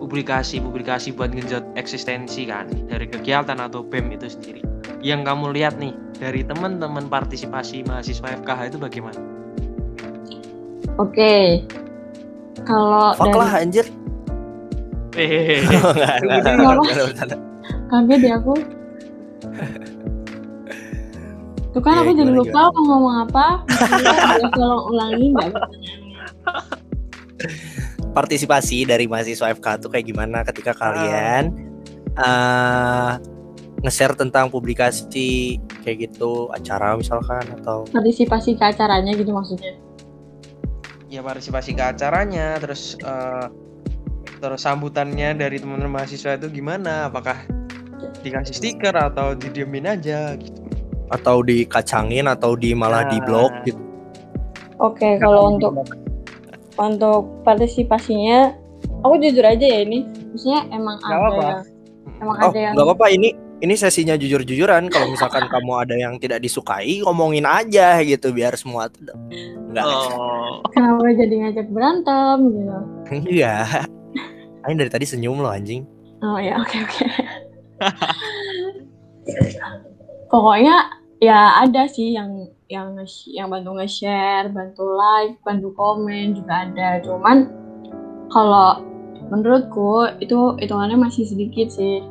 Speaker 4: publikasi-publikasi buat ngejot eksistensi kan dari kegiatan atau BEM itu sendiri. Yang kamu lihat nih dari teman-teman partisipasi mahasiswa FKH itu bagaimana?
Speaker 3: Oke. Kalau
Speaker 1: Fuck
Speaker 3: dari
Speaker 1: lah anjir.
Speaker 4: Hehehe.
Speaker 1: Enggak, enggak,
Speaker 4: Tunggu
Speaker 3: Tuh kan
Speaker 1: Iya,
Speaker 3: aku jadi
Speaker 1: gimana,
Speaker 3: lupa mau ngomong apa. Ya, tolong ulangi mbak.
Speaker 1: Partisipasi dari mahasiswa FK tuh kayak gimana ketika kalian eh nge-share tentang publikasi kayak gitu acara misalkan atau
Speaker 3: Partisipasi ke acaranya gitu maksudnya.
Speaker 4: ya partisipasi ke acaranya terus eh, terus sambutannya dari teman-teman mahasiswa itu gimana apakah dikasih stiker atau didiemin aja gitu
Speaker 1: atau dikacangin atau di malah di
Speaker 4: Nah.
Speaker 1: blok gitu.
Speaker 3: Oke, kalau untuk untuk partisipasinya, aku jujur aja ya ini, maksudnya emang
Speaker 4: Gak
Speaker 3: ada yang emang
Speaker 1: Oh,
Speaker 3: ada yang
Speaker 1: nggak apa-apa ini ini sesinya jujur-jujuran kalau misalkan kamu ada yang tidak disukai ngomongin aja gitu biar semua enggak
Speaker 4: oh
Speaker 3: kenapa jadi ngajak berantem gitu.
Speaker 1: Iya. Aing dari tadi senyum loh anjing.
Speaker 3: Oh ya, oke oke. Pokoknya ya ada sih yang yang yang bantu nge-share, bantu like, bantu komen juga ada. Cuman kalau menurutku itu hitungannya masih sedikit sih.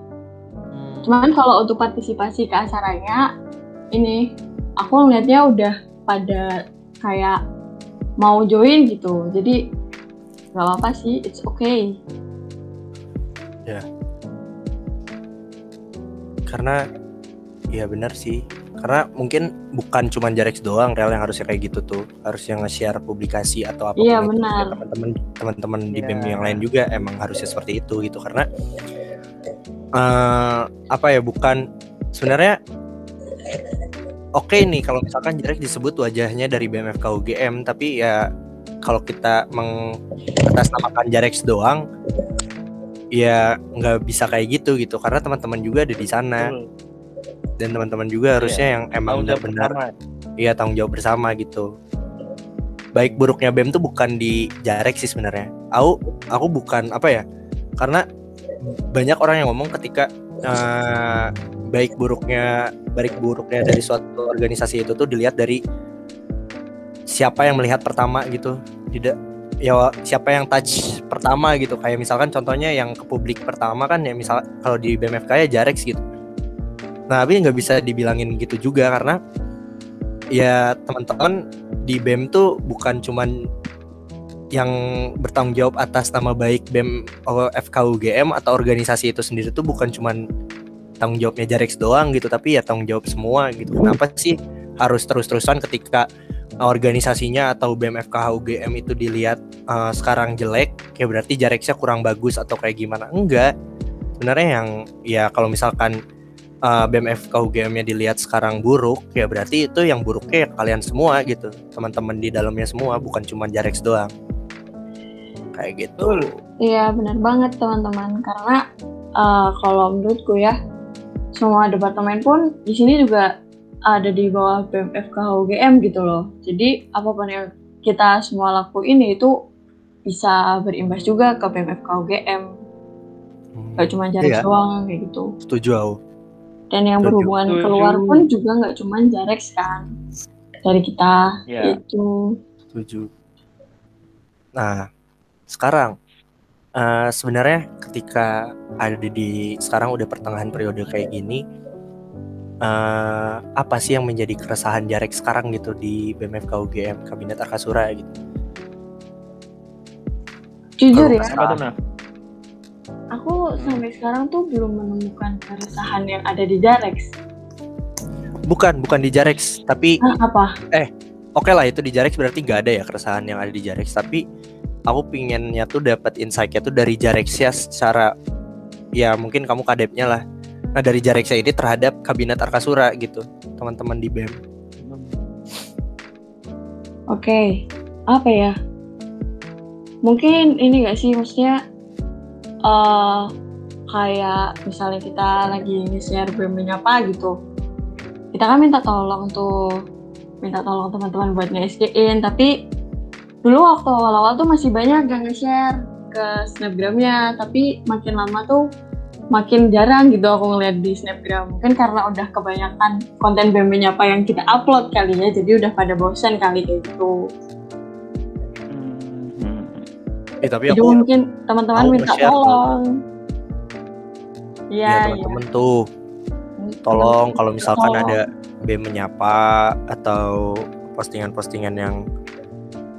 Speaker 4: Hmm.
Speaker 3: Cuman kalau untuk partisipasi ke acaranya ini aku ngeliatnya udah pada kayak mau join gitu. Jadi nggak apa-apa sih, it's okay.
Speaker 1: Karena ya benar sih. Karena mungkin bukan cuma Jarex doang real yang harusnya kayak gitu tuh. Harusnya nge-share publikasi atau apa
Speaker 3: Iya, benar.
Speaker 1: teman-teman teman-teman di
Speaker 4: Iya.
Speaker 1: BEM yang lain juga emang harusnya seperti itu gitu karena eh apa ya bukan sebenarnya oke nih kalau misalkan Jarex disebut wajahnya dari BMFK UGM tapi ya kalau kita mengatasnamakan Jarex doang ya nggak bisa kayak gitu gitu karena teman-teman juga ada di sana
Speaker 4: Betul.
Speaker 1: Dan teman-teman juga harusnya yang emang benar-benar
Speaker 4: bersama.
Speaker 1: iya tanggung jawab bersama gitu. Baik buruknya BEM tuh bukan di Jarex sih sebenarnya. Aku aku bukan apa ya karena banyak orang yang ngomong ketika eh, baik buruknya baik buruknya dari suatu organisasi itu tuh dilihat dari siapa yang melihat pertama gitu. Tidak ya siapa yang touch pertama gitu. Kayak misalkan contohnya yang ke publik pertama kan ya misal kalau di BMFK ya Jarex gitu nah tapi nggak bisa dibilangin gitu juga karena ya teman-teman di BEM tuh bukan cuman yang bertanggung jawab atas nama baik BEM FKUGM atau organisasi itu sendiri tuh bukan cuman tanggung jawabnya Jarex doang gitu tapi ya tanggung jawab semua gitu. Kenapa sih harus terus-terusan ketika organisasinya atau BMFK UGM itu dilihat uh, sekarang jelek kayak berarti Jarexnya kurang bagus atau kayak gimana? Enggak. Sebenarnya yang ya kalau misalkan uh, BMFK UGM-nya dilihat sekarang buruk ya berarti itu yang buruknya ya kalian semua gitu teman-teman di dalamnya semua bukan cuma Jarex doang kayak gitu
Speaker 3: Iya benar banget teman-teman karena uh, kalau menurutku ya semua departemen pun di sini juga ada di bawah BMFK UGM gitu loh. Jadi apa pun yang kita semua lakuin itu bisa berimbas juga ke BMFK UGM.
Speaker 1: Hmm,
Speaker 3: Gak cuma Jarex
Speaker 1: Iya.
Speaker 3: doang kayak gitu.
Speaker 1: setuju aku
Speaker 3: Dan yang berhubungan
Speaker 2: Setuju.
Speaker 3: keluar pun juga nggak cuma Jarex kan dari kita
Speaker 2: Iya.
Speaker 3: itu.
Speaker 1: setuju nah sekarang eh, sebenarnya ketika ada di sekarang udah pertengahan periode kayak gini eh, apa sih yang menjadi keresahan Jarex sekarang gitu di BMFK UGM Kabinet Arkasura gitu
Speaker 3: Jujur
Speaker 1: Kalau
Speaker 3: ya, aku sampai sekarang tuh belum menemukan keresahan yang ada di Jarex.
Speaker 1: bukan bukan di Jarex tapi
Speaker 3: Nah, apa?
Speaker 1: oke lah itu di Jarex berarti nggak ada ya keresahan yang ada di Jarex tapi aku pinginnya tuh dapat insight-nya tuh dari Jarexnya secara ya mungkin kamu kadepnya lah nah dari Jarexnya ini terhadap kabinet Arkasura gitu teman-teman di BEM
Speaker 3: Oke, apa ya? Mungkin ini gak sih, maksudnya eh kayak misalnya kita lagi nge-share BEM menyapa gitu. Kita kan minta tolong tuh, minta tolong teman-teman buat nge-SG-in, tapi dulu waktu awal-awal tuh masih banyak yang nge-share ke snapgramnya, tapi makin lama tuh makin jarang gitu aku ngeliat di snapgram. Mungkin karena udah kebanyakan konten BEM menyapa yang kita upload kali ya, jadi udah pada bosan kali kayak gitu.
Speaker 1: Eh tapi
Speaker 3: Jadi
Speaker 1: aku
Speaker 3: mungkin teman-teman minta tolong.
Speaker 1: ya
Speaker 3: Iya, iya.
Speaker 1: teman-teman tuh. Tolong kalau misalkan ada BEM menyapa atau postingan-postingan yang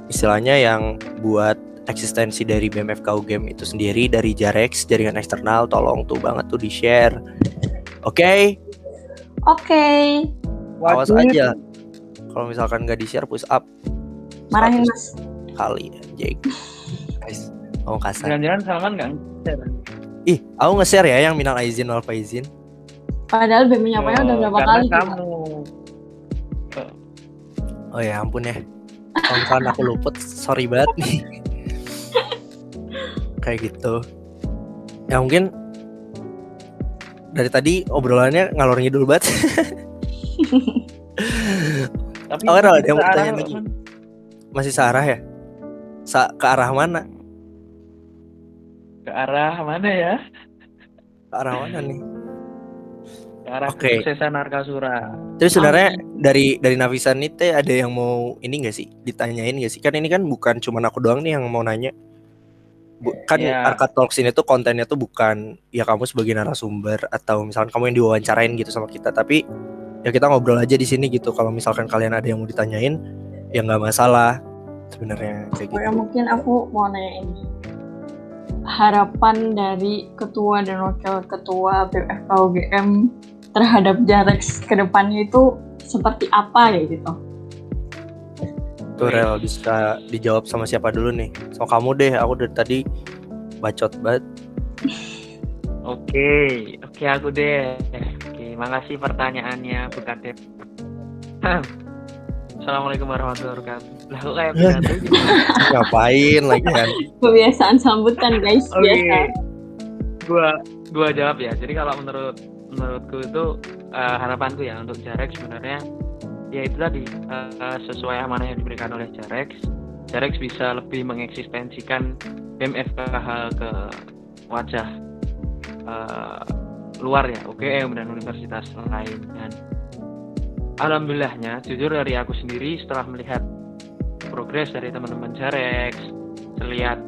Speaker 1: istilahnya yang buat eksistensi dari BMFK UGM itu sendiri dari Jarex jaringan eksternal tolong tuh banget tuh di share oke?
Speaker 3: Oke,
Speaker 1: awas
Speaker 2: Wajib.
Speaker 1: aja. Kalau misalkan nggak di share push up.
Speaker 3: Marahin
Speaker 1: 100
Speaker 3: mas.
Speaker 1: kali anjing guys kasar.
Speaker 2: Jangan-jangan Salman nggak share?
Speaker 1: ih aku nge-share ya yang minal aizin wal faizin
Speaker 3: Padahal BEM menyapanya udah
Speaker 2: Oh,
Speaker 3: berapa
Speaker 2: karena
Speaker 3: kali?
Speaker 2: kamu.
Speaker 1: oh ya ampun ya. Kalau aku luput sorry banget nih. Kayak gitu. Ya mungkin dari tadi obrolannya ngalor ngidul banget.
Speaker 2: Tapi
Speaker 1: Oh, ada yang mau tanya lagi. Masih searah ya? Sa ke arah mana
Speaker 2: Ke arah mana ya?
Speaker 1: ke arah mana nih
Speaker 2: Ke arah
Speaker 1: Oke.
Speaker 2: kesuksesan Arkasura.
Speaker 1: Tapi sebenarnya dari dari Nafisa nih teh ada yang mau ini gak sih ditanyain gak sih kan ini kan bukan cuma aku doang nih yang mau nanya Bu- kan
Speaker 2: Iya.
Speaker 1: Arka Talks ini tuh kontennya tuh bukan ya kamu sebagai narasumber atau misalkan kamu yang diwawancarain gitu sama kita tapi ya kita ngobrol aja di sini gitu kalau misalkan kalian ada yang mau ditanyain ya nggak masalah sebenarnya kayak
Speaker 3: Oh, ya
Speaker 1: gitu
Speaker 3: mungkin aku mau nanya ini. Harapan dari ketua dan wakil ketua BMFK UGM terhadap Jarex ke depannya itu seperti apa ya gitu?
Speaker 1: tuh Rel bisa dijawab sama siapa dulu nih sama kamu deh aku dari tadi bacot banget
Speaker 2: Oke, oke aku deh. Oke, makasih pertanyaannya Bu Kadep. Assalamualaikum warahmatullahi wabarakatuh. Lah kok kayak pidato gitu?
Speaker 1: ngapain lagi kan
Speaker 3: Kebiasaan sambutan guys,
Speaker 2: Oke.
Speaker 3: biasa.
Speaker 2: Gua gua jawab ya. Jadi kalau menurut menurutku itu eh, harapanku ya untuk Jarex sebenarnya ya itu tadi eh, sesuai amanah yang diberikan oleh Jarex. Jarex bisa lebih mengeksistensikan BMFKH ke wajah eh,
Speaker 4: luar ya UGM dan universitas lain dan alhamdulillahnya jujur dari aku sendiri setelah melihat progres dari teman-teman Jarex melihat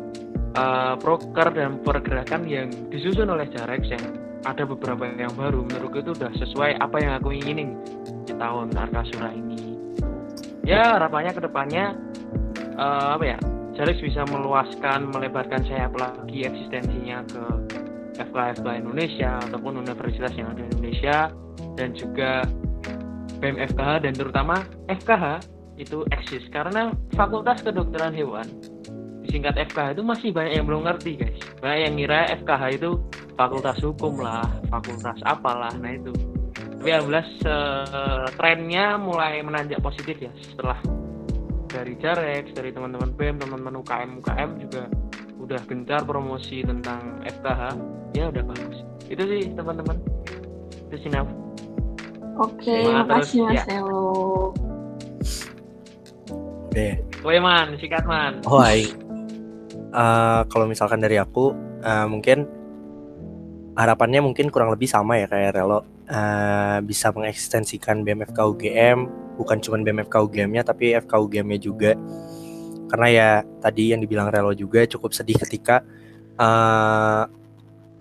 Speaker 4: uh, proker dan pergerakan yang disusun oleh Jarex yang ada beberapa yang baru menurutku itu udah sesuai apa yang aku inginin di tahun Arkasura ini. Ya harapannya ke depannya uh, apa ya Jarex bisa meluaskan melebarkan sayap lagi eksistensinya ke FK-FK Indonesia ataupun universitas yang ada di Indonesia dan juga BMFKH dan terutama FKH itu eksis. Karena Fakultas Kedokteran Hewan disingkat FKH itu masih banyak yang belum ngerti guys. Banyak yang ngira FKH itu fakultas hukum lah fakultas apalah nah itu. Tapi alhamdulillah trennya mulai menanjak positif ya setelah dari Jarex dari teman-teman BEM teman-teman UKM UKM juga udah gencar promosi tentang FKH ya udah bagus. Itu sih teman-teman. Itu sih
Speaker 3: oke makasih Mas ya. Elo
Speaker 1: Oke.
Speaker 4: Woi man, sikat man.
Speaker 1: Oh, uh, kalau misalkan dari aku uh, mungkin harapannya mungkin kurang lebih sama ya kayak Relo uh, bisa mengekstensikan BMFK UGM bukan cuma BMFK UGM-nya tapi FK UGM-nya juga karena ya tadi yang dibilang Relo juga cukup sedih ketika uh,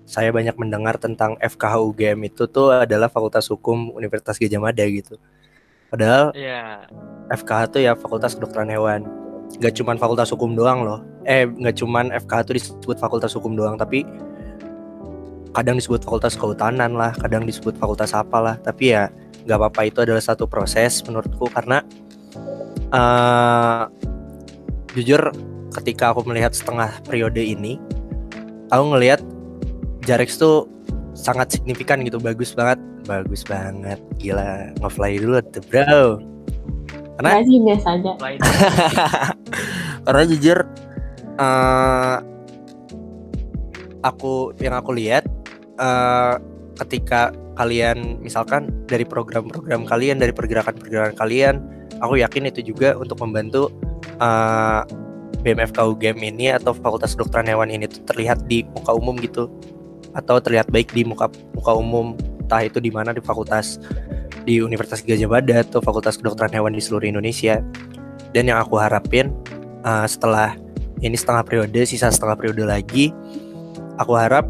Speaker 1: saya banyak mendengar tentang FKH UGM itu tuh adalah Fakultas Hukum Universitas Gajah Mada gitu. Padahal yeah. FKH tuh ya Fakultas Kedokteran Hewan. Gak cuman Fakultas Hukum doang loh. Eh gak cuman FKH tuh disebut Fakultas Hukum doang, tapi kadang disebut Fakultas Kehutanan lah, kadang disebut Fakultas apalah. Tapi ya gak apa-apa itu adalah satu proses menurutku karena uh, jujur ketika aku melihat setengah periode ini, aku ngelihat Jarex tuh sangat signifikan gitu bagus banget. Bagus banget gila. Ngefly dulu tuh bro.
Speaker 3: Karena sih biasa aja.
Speaker 1: Karena jujur uh, aku yang aku lihat uh, ketika kalian misalkan dari program-program kalian dari pergerakan-pergerakan kalian aku yakin itu juga untuk membantu uh, BMFK UGM ini atau Fakultas Kedokteran Hewan ini tuh terlihat di muka umum gitu atau terlihat baik di muka muka umum entah itu di mana di fakultas di Universitas Gajah Mada atau Fakultas Kedokteran Hewan di seluruh Indonesia. Dan yang aku harapin uh, setelah ini setengah periode, sisa setengah periode lagi, aku harap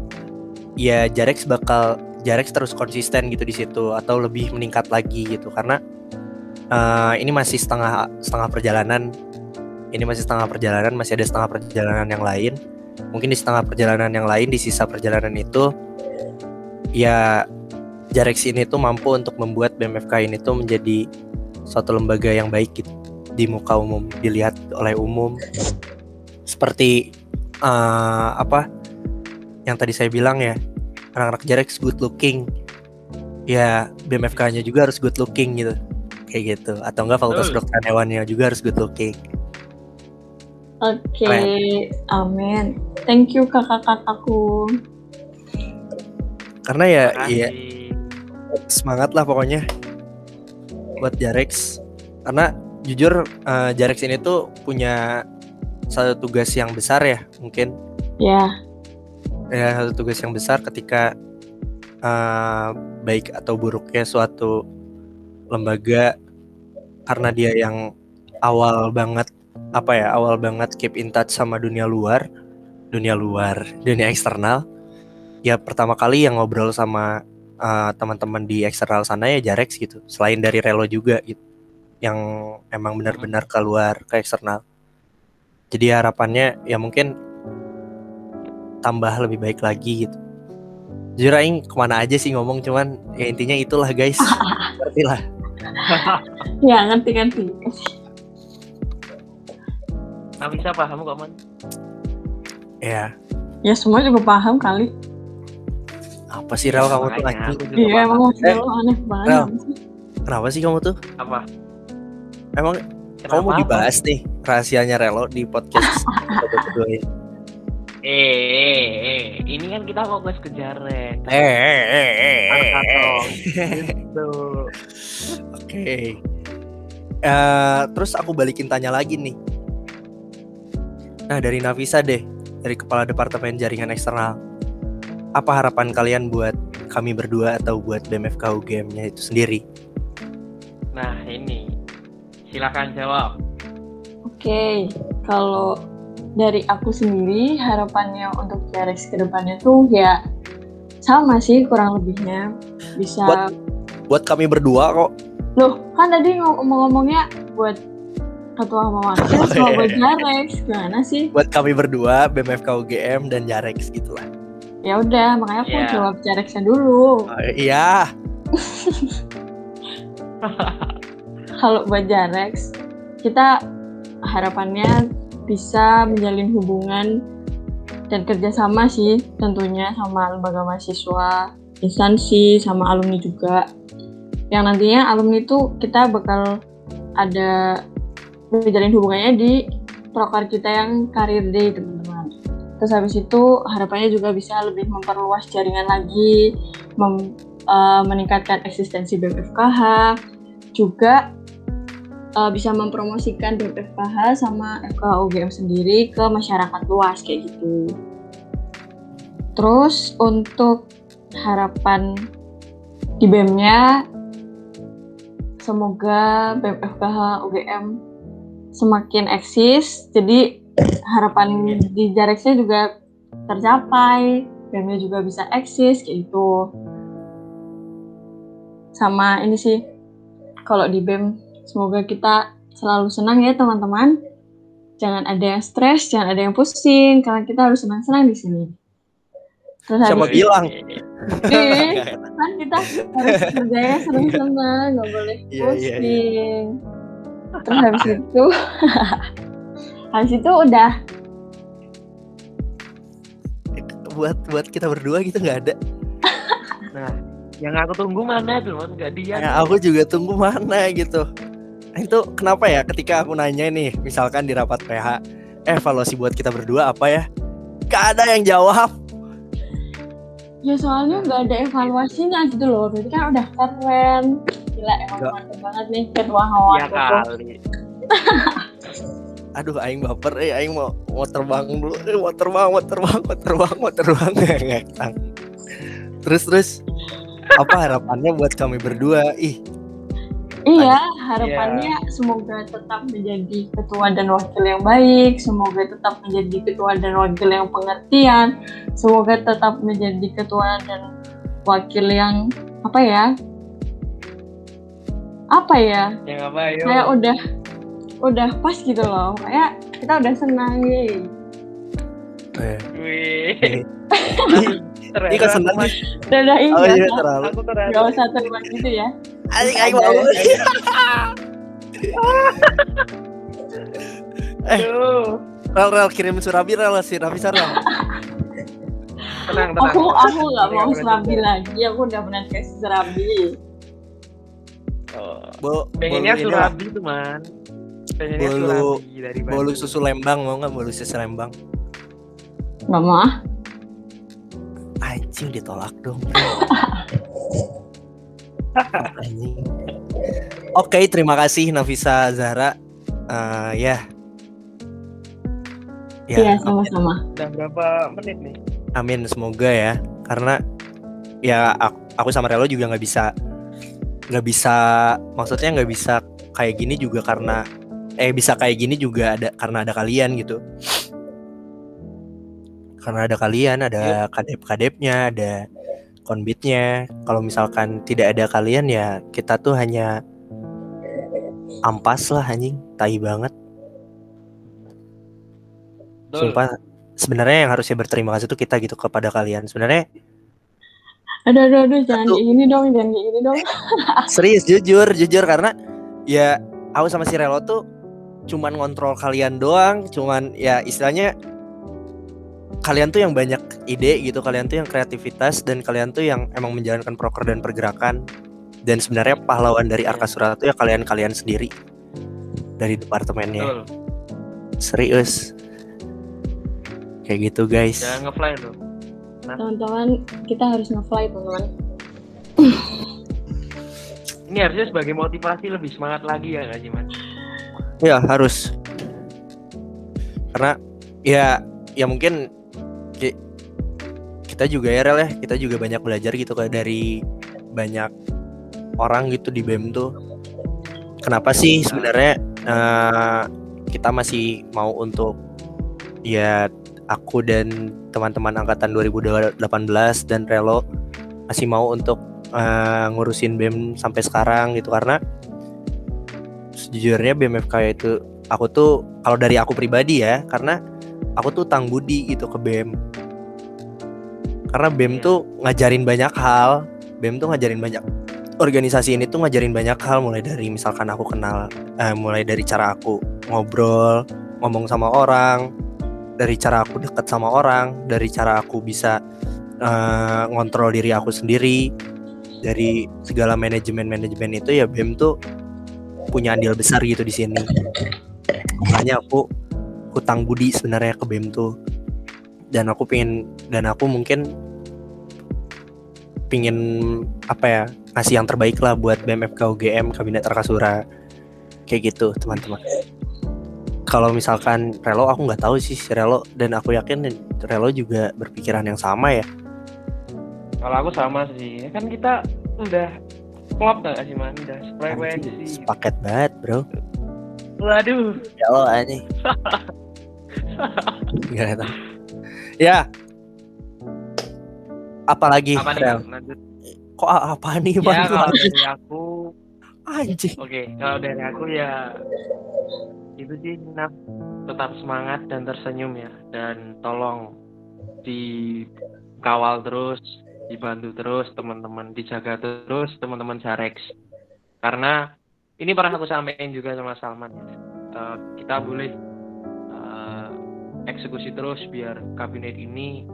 Speaker 1: ya Jarex bakal Jarex terus konsisten gitu di situ atau lebih meningkat lagi gitu karena uh, ini masih setengah setengah perjalanan, ini masih setengah perjalanan, masih ada setengah perjalanan yang lain mungkin di setengah perjalanan yang lain di sisa perjalanan itu ya Jarex ini tuh mampu untuk membuat BMFK ini tuh menjadi suatu lembaga yang baik gitu di muka umum dilihat oleh umum. Seperti uh, apa yang tadi saya bilang ya anak-anak Jarex good looking. Ya BMFK-nya juga harus good looking gitu kayak gitu. Atau enggak fakultas kedokteran hewannya juga harus good looking
Speaker 3: Oke, okay. amin. Thank you kakak-kakakku.
Speaker 1: Karena ya, iya semangat lah pokoknya buat Jarex. Karena jujur uh, Jarex ini tuh punya satu tugas yang besar ya mungkin.
Speaker 3: Ya.
Speaker 1: Yeah. Ya satu tugas yang besar ketika uh, baik atau buruknya suatu lembaga karena dia yang awal banget apa ya awal banget keep in touch sama dunia luar dunia luar dunia eksternal. Ya pertama kali yang ngobrol sama uh, teman-teman di eksternal sana ya Jarex gitu. Selain dari Relo juga gitu yang emang benar-benar keluar ke eksternal. Jadi harapannya ya mungkin tambah lebih baik lagi gitu. Jujur aing ke mana aja sih ngomong cuman ya intinya itulah guys. Ngerti lah.
Speaker 3: Ya ngerti ngerti
Speaker 4: Nggak bisa paham kok man
Speaker 1: ya
Speaker 3: ya semua juga paham kali
Speaker 1: apa sih Rel kamu tuh lagi
Speaker 3: iya emang eh, aneh banget Rel,
Speaker 1: kenapa sih kamu tuh
Speaker 4: apa
Speaker 1: emang kenapa kamu mau dibahas nih rahasianya Relo di podcast
Speaker 4: Eh, eh, eh, ini kan kita fokus ke Jared.
Speaker 1: Eh, eh, eh, eh, eh. gitu. Oke. Okay. Uh, terus aku balikin tanya lagi nih. Nah, dari Nafisa deh, dari Kepala Departemen Jaringan Eksternal. Apa harapan kalian buat kami berdua atau buat BMFK UGM-nya itu sendiri?
Speaker 2: Nah ini silakan jawab.
Speaker 3: Oke, kalau dari aku sendiri harapannya untuk Jarex ke depannya tuh ya sama sih kurang lebihnya bisa
Speaker 1: Buat- Buat kami berdua kok.
Speaker 3: loh kan tadi ngomong-ngomongnya buat ketua sama wakil
Speaker 1: Oh,
Speaker 3: sama
Speaker 1: iya.
Speaker 3: buat Jarex gimana sih
Speaker 1: Buat kami berdua, BMFK UGM dan Jarex gitu lah.
Speaker 3: ya udah makanya aku
Speaker 2: Iya.
Speaker 3: jawab Jarexnya dulu
Speaker 1: Oh, iya.
Speaker 3: kalau buat Jarex kita harapannya bisa menjalin hubungan dan kerjasama sih tentunya sama lembaga mahasiswa instansi sama alumni juga yang nantinya alumni itu kita bakal ada menjalin hubungannya di proker kita yang karir day teman-teman terus habis itu harapannya juga bisa lebih memperluas jaringan lagi mem- eh, meningkatkan eksistensi BMFKH juga uh, bisa mempromosikan BPFKH sama FKH UGM sendiri ke masyarakat luas kayak gitu. Terus untuk harapan di BEM-nya semoga BEM FKH UGM semakin eksis jadi harapan di Jarexnya juga tercapai BEM-nya juga bisa eksis kayak gitu. Sama ini sih kalau di BEM semoga kita selalu senang ya teman-teman. Jangan ada yang stres jangan ada yang pusing karena kita harus senang-senang di sini. Terus
Speaker 1: Siapa bilang?
Speaker 3: Kan kita harus kerjanya senang-senang nggak boleh
Speaker 1: Iya, iya,
Speaker 3: pusing terus habis itu habis itu udah
Speaker 1: buat buat kita berdua gitu nggak ada.
Speaker 2: Nah yang aku tunggu mana tuh nggak dia.
Speaker 1: Ya, aku juga tunggu mana gitu. Nah, Itu kenapa ya ketika aku nanya nih, misalkan di rapat PH, eh, evaluasi buat kita berdua apa ya? Gak ada yang jawab.
Speaker 3: Ya soalnya nggak ada evaluasinya gitu loh berarti kan udah keren gila emang mantep banget nih ketua hawa tuh
Speaker 2: kali.
Speaker 1: Aduh, aing baper, eh, aing mau mau terbang dulu, eh, mau terbang, mau terbang, mau terbang, mau terbang. Terus terus apa harapannya buat kami berdua? Ih,
Speaker 3: Iya, harapannya semoga tetap menjadi ketua dan wakil yang baik, semoga tetap menjadi ketua dan wakil yang pengertian, semoga tetap menjadi ketua dan wakil yang apa ya? Apa ya?
Speaker 2: Yang apa ayo?
Speaker 3: Kayak udah udah pas gitu loh. Kayak kita udah senang nih.
Speaker 1: eh,
Speaker 2: Wih.
Speaker 1: Kok seneng
Speaker 2: Mas.
Speaker 1: nih?
Speaker 3: Udah ini
Speaker 1: Oh iya terlalu.
Speaker 2: Aku terharu.
Speaker 3: nggak usah terlibat gitu ya.
Speaker 1: Aing aing mau. Eh, rel rel kirim surabi rel si Raffi Sarel.
Speaker 2: Tenang tenang.
Speaker 3: Aku aku nggak
Speaker 2: Ini
Speaker 3: mau
Speaker 2: pernah
Speaker 3: lagi. Aku udah pernah dikasih serabi.
Speaker 2: Oh.
Speaker 1: Bo,
Speaker 2: Pengennya
Speaker 1: ini
Speaker 2: surabi tuh man. Pengennya
Speaker 1: Bolu-
Speaker 2: surabi dari
Speaker 1: bolu susu Lembang mau nggak bolu susu Lembang?
Speaker 3: Nggak mau ah.
Speaker 1: Anjing ditolak dong. Anjing. Oke, terima kasih Nafisa Zahra. Eh, ya. Ya,
Speaker 3: Iya sama-sama.
Speaker 2: Udah berapa menit nih?
Speaker 1: amin semoga ya. Karena ya aku, aku sama Relo juga nggak bisa nggak bisa maksudnya nggak bisa kayak gini juga karena eh bisa kayak gini juga ada karena ada kalian gitu. Karena ada kalian, ada kadep-kadepnya, ada konbitnya. Kalau misalkan tidak ada kalian ya kita tuh hanya ampas lah anjing, tai banget.
Speaker 2: Betul.
Speaker 1: Sumpah sebenarnya yang harusnya berterima kasih tuh kita gitu kepada kalian. Sebenarnya
Speaker 3: Aduh, aduh, aduh, jangan kayak gini dong, jangan kayak gini dong.
Speaker 1: serius jujur jujur karena ya aku sama si Relo tuh cuman ngontrol kalian doang, cuman ya istilahnya kalian tuh yang banyak ide gitu, kalian tuh yang kreativitas dan kalian tuh yang emang menjalankan proker dan pergerakan. Dan sebenarnya pahlawan dari Arkasura tuh ya kalian-kalian sendiri dari departemennya.
Speaker 2: Betul.
Speaker 1: Serius. Kayak gitu guys.
Speaker 2: Jangan ngefly tuh.
Speaker 3: Teman-teman, kita harus nge-fly, teman-teman.
Speaker 2: Ini harusnya sebagai motivasi lebih semangat lagi ya nggak sih man?
Speaker 1: Ya harus. Karena ya ya mungkin ki- kita juga ya Rel ya. Kita juga banyak belajar gitu kayak dari banyak orang gitu di BEM tuh. Kenapa sih sebenarnya eh, kita masih mau untuk ya aku dan teman-teman angkatan 2018 dan Relo masih mau untuk eh, ngurusin BEM sampai sekarang gitu. Karena sejujurnya BMFK itu aku tuh kalau dari aku pribadi ya karena aku tuh tang budi gitu ke BEM karena BEM
Speaker 4: Iya.
Speaker 1: tuh ngajarin banyak hal. BEM tuh ngajarin banyak organisasi ini tuh ngajarin banyak hal. Mulai dari misalkan aku kenal eh, mulai dari cara aku ngobrol ngomong sama orang dari cara aku deket sama orang dari cara aku bisa eh, ngontrol diri aku sendiri. Dari segala manajemen manajemen itu ya BEM tuh punya andil besar gitu di sini. Makanya aku hutang budi sebenarnya ke BEM tuh dan aku pengen dan aku mungkin pingin apa ya ngasih yang terbaik lah buat BMFK UGM Kabinet Arkasura kayak gitu teman-teman. Kalau misalkan Relo aku nggak tahu sih si Relo dan aku yakin Relo juga berpikiran yang sama ya.
Speaker 4: Kalau aku sama sih, kan kita udah klop gak sih man? Udah frekuensi.
Speaker 1: sepaket banget bro.
Speaker 4: Waduh,
Speaker 1: Relo aja Gak tahu ya apalagi
Speaker 4: apa nih?
Speaker 1: Rel?
Speaker 4: Bang? Lanjut.
Speaker 1: kok apa nih
Speaker 4: Ya
Speaker 1: Bang?
Speaker 4: kalau dari aku,
Speaker 1: anjing
Speaker 4: oke, kalau dari aku ya itu sih Naf, tetap semangat dan tersenyum ya, dan tolong dikawal terus, dibantu terus teman-teman, dijaga terus teman-teman Jarex, karena ini pernah aku sampaikan juga sama Salman, Eh, kita boleh eh, eksekusi terus biar kabinet ini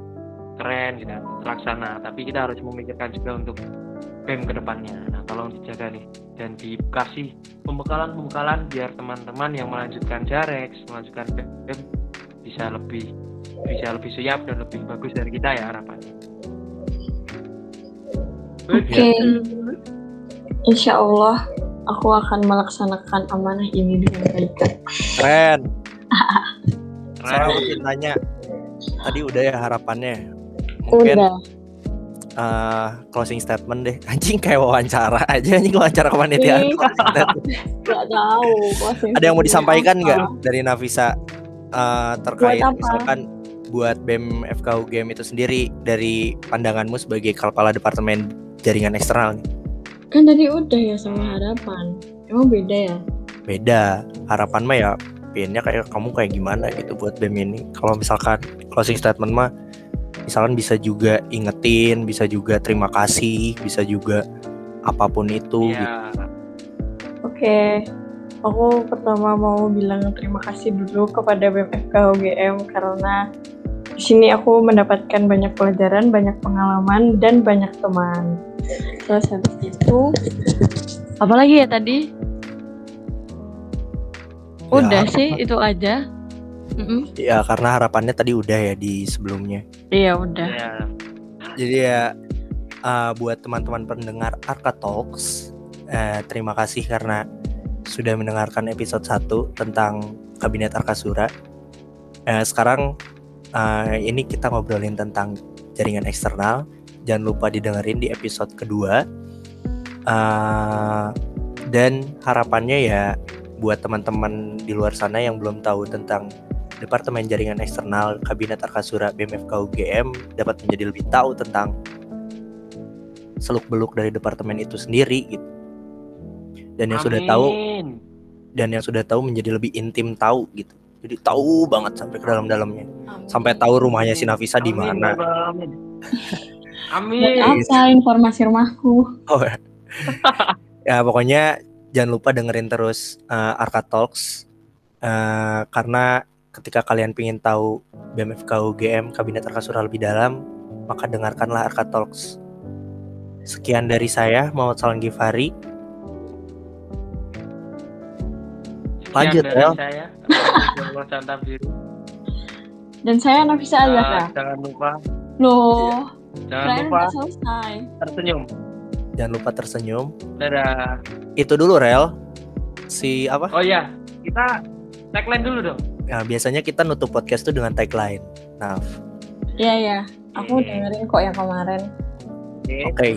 Speaker 4: keren gitu terlaksana tapi kita harus memikirkan juga untuk BEM ke depannya nah tolong dijaga nih dan dikasih pembekalan-pembekalan biar teman-teman yang melanjutkan Jarex melanjutkan BEM bisa lebih bisa lebih siap dan lebih bagus dari kita ya harapannya
Speaker 3: Oke. Insya Allah aku akan melaksanakan amanah ini dengan baik.
Speaker 1: Keren. Saya mungkin nanya tadi udah ya harapannya mungkin
Speaker 3: Udah.
Speaker 1: eh, closing statement deh anjing kayak wawancara aja anjing wawancara kepanitiaan
Speaker 3: Ih.
Speaker 1: Closing statement.
Speaker 3: Gak tahu.
Speaker 1: ada yang mau disampaikan nggak dari Nafisa eh, terkait
Speaker 3: Buat apa?
Speaker 1: misalkan buat BEM FKU Game itu sendiri dari pandanganmu sebagai kepala departemen jaringan eksternal nih?
Speaker 3: Kan tadi udah ya sama harapan. Emang beda ya?
Speaker 1: beda harapan mah ya pengennya kayak kamu kayak gimana gitu buat BEM ini kalau misalkan closing statement mah misalkan bisa juga ingetin bisa juga terima kasih bisa juga apa pun itu gitu.
Speaker 4: ya
Speaker 3: Oke, aku pertama mau bilang terima kasih dulu kepada BMFK UGM karena di sini aku mendapatkan banyak pelajaran, banyak pengalaman, dan banyak teman. Terus habis itu, apalagi ya tadi? Udah
Speaker 1: Ya,
Speaker 3: sih, itu aja. Mm-mm.
Speaker 1: ya karena harapannya tadi udah ya di sebelumnya
Speaker 3: Iya udah.
Speaker 4: ya
Speaker 1: jadi ya uh, buat teman-teman pendengar Arka Talks eh, terima kasih karena sudah mendengarkan episode 1 tentang Kabinet Arkasura Eh, sekarang uh, ini kita ngobrolin tentang jaringan eksternal jangan lupa didengerin di episode kedua Eh, dan harapannya ya buat teman-teman di luar sana yang belum tahu tentang Departemen Jaringan Eksternal Kabinet Arkasura BMFK UGM dapat menjadi lebih tahu tentang seluk-beluk dari departemen itu sendiri gitu. Dan yang sudah tahu
Speaker 4: Amin.
Speaker 1: dan yang sudah tahu menjadi lebih intim tahu gitu. Jadi tahu banget sampai ke dalam-dalamnya. Sampai tahu rumahnya si Nafisa di
Speaker 4: Amin,
Speaker 1: mana.
Speaker 4: Amin. Amin.
Speaker 3: apa informasi rumahku?
Speaker 1: Oh, ya pokoknya jangan lupa dengerin terus uh, Arka Talks uh, karena ketika kalian ingin tahu BMFK UGM Kabinet Arkasura lebih dalam maka dengarkanlah Arka Talks sekian dari saya Muhammad Salam Gifari
Speaker 4: Sekian
Speaker 1: Lanjut,
Speaker 4: dari
Speaker 1: El.
Speaker 4: saya. Santa Biru.
Speaker 3: Dan saya Nafisa
Speaker 4: Eh,
Speaker 3: Azahra.
Speaker 4: jangan lupa,
Speaker 3: Loh,
Speaker 4: jangan
Speaker 3: kirain
Speaker 4: lupa
Speaker 3: selesai.
Speaker 4: tersenyum.
Speaker 1: Jangan lupa tersenyum
Speaker 4: Dadah.
Speaker 1: itu dulu Rel si apa
Speaker 4: Oh iya, kita tagline dulu dong.
Speaker 1: Nah, biasanya kita nutup podcast tuh dengan tagline nah
Speaker 3: Iya ya. Aku dengerin kok yang kemarin.
Speaker 4: Oke.
Speaker 1: Oke.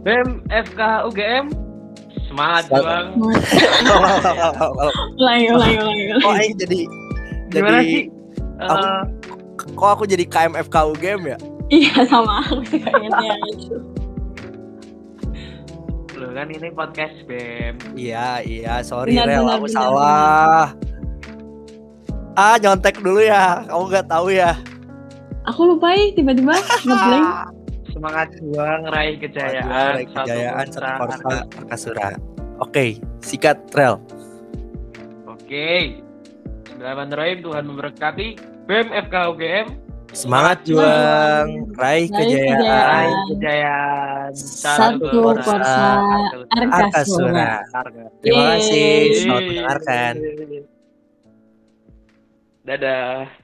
Speaker 4: BEM FK UGM semangat
Speaker 1: Semangat.
Speaker 4: juang.
Speaker 3: Ulangi, ulangi, ulangi.
Speaker 1: Kok Aing jadi
Speaker 4: Gimana
Speaker 1: jadi
Speaker 4: sih?
Speaker 1: Aku-
Speaker 4: Eh,
Speaker 1: kok aku jadi KMFK UGM ya?
Speaker 3: Iya sama aku sih kayaknya gitu.
Speaker 4: Loh kan ini podcast BEM.
Speaker 1: Iya, iya, sorry
Speaker 3: Benar,
Speaker 1: Rel,
Speaker 3: benar,
Speaker 1: aku
Speaker 3: benar,
Speaker 1: salah. Ah, nyontek dulu ya. Kamu nggak tahu ya.
Speaker 3: Aku lupa ih tiba-tiba ngeblank.
Speaker 4: Semangat juang raih kejayaan.
Speaker 1: Raih kejayaan
Speaker 4: Satu Korsa
Speaker 1: Arkasura. Oke, sikat Rel.
Speaker 4: Oke. Bismillahirrahmanirrahim. Tuhan memberkati BEM FK UGM.
Speaker 1: Semangat juang, raih
Speaker 3: Raih
Speaker 1: kejayaan
Speaker 3: kejayaan.
Speaker 4: Raih kejayaan.
Speaker 3: Satu
Speaker 1: Korsa Arkasura. Terima kasih, selamat mendengarkan.
Speaker 4: Dadah.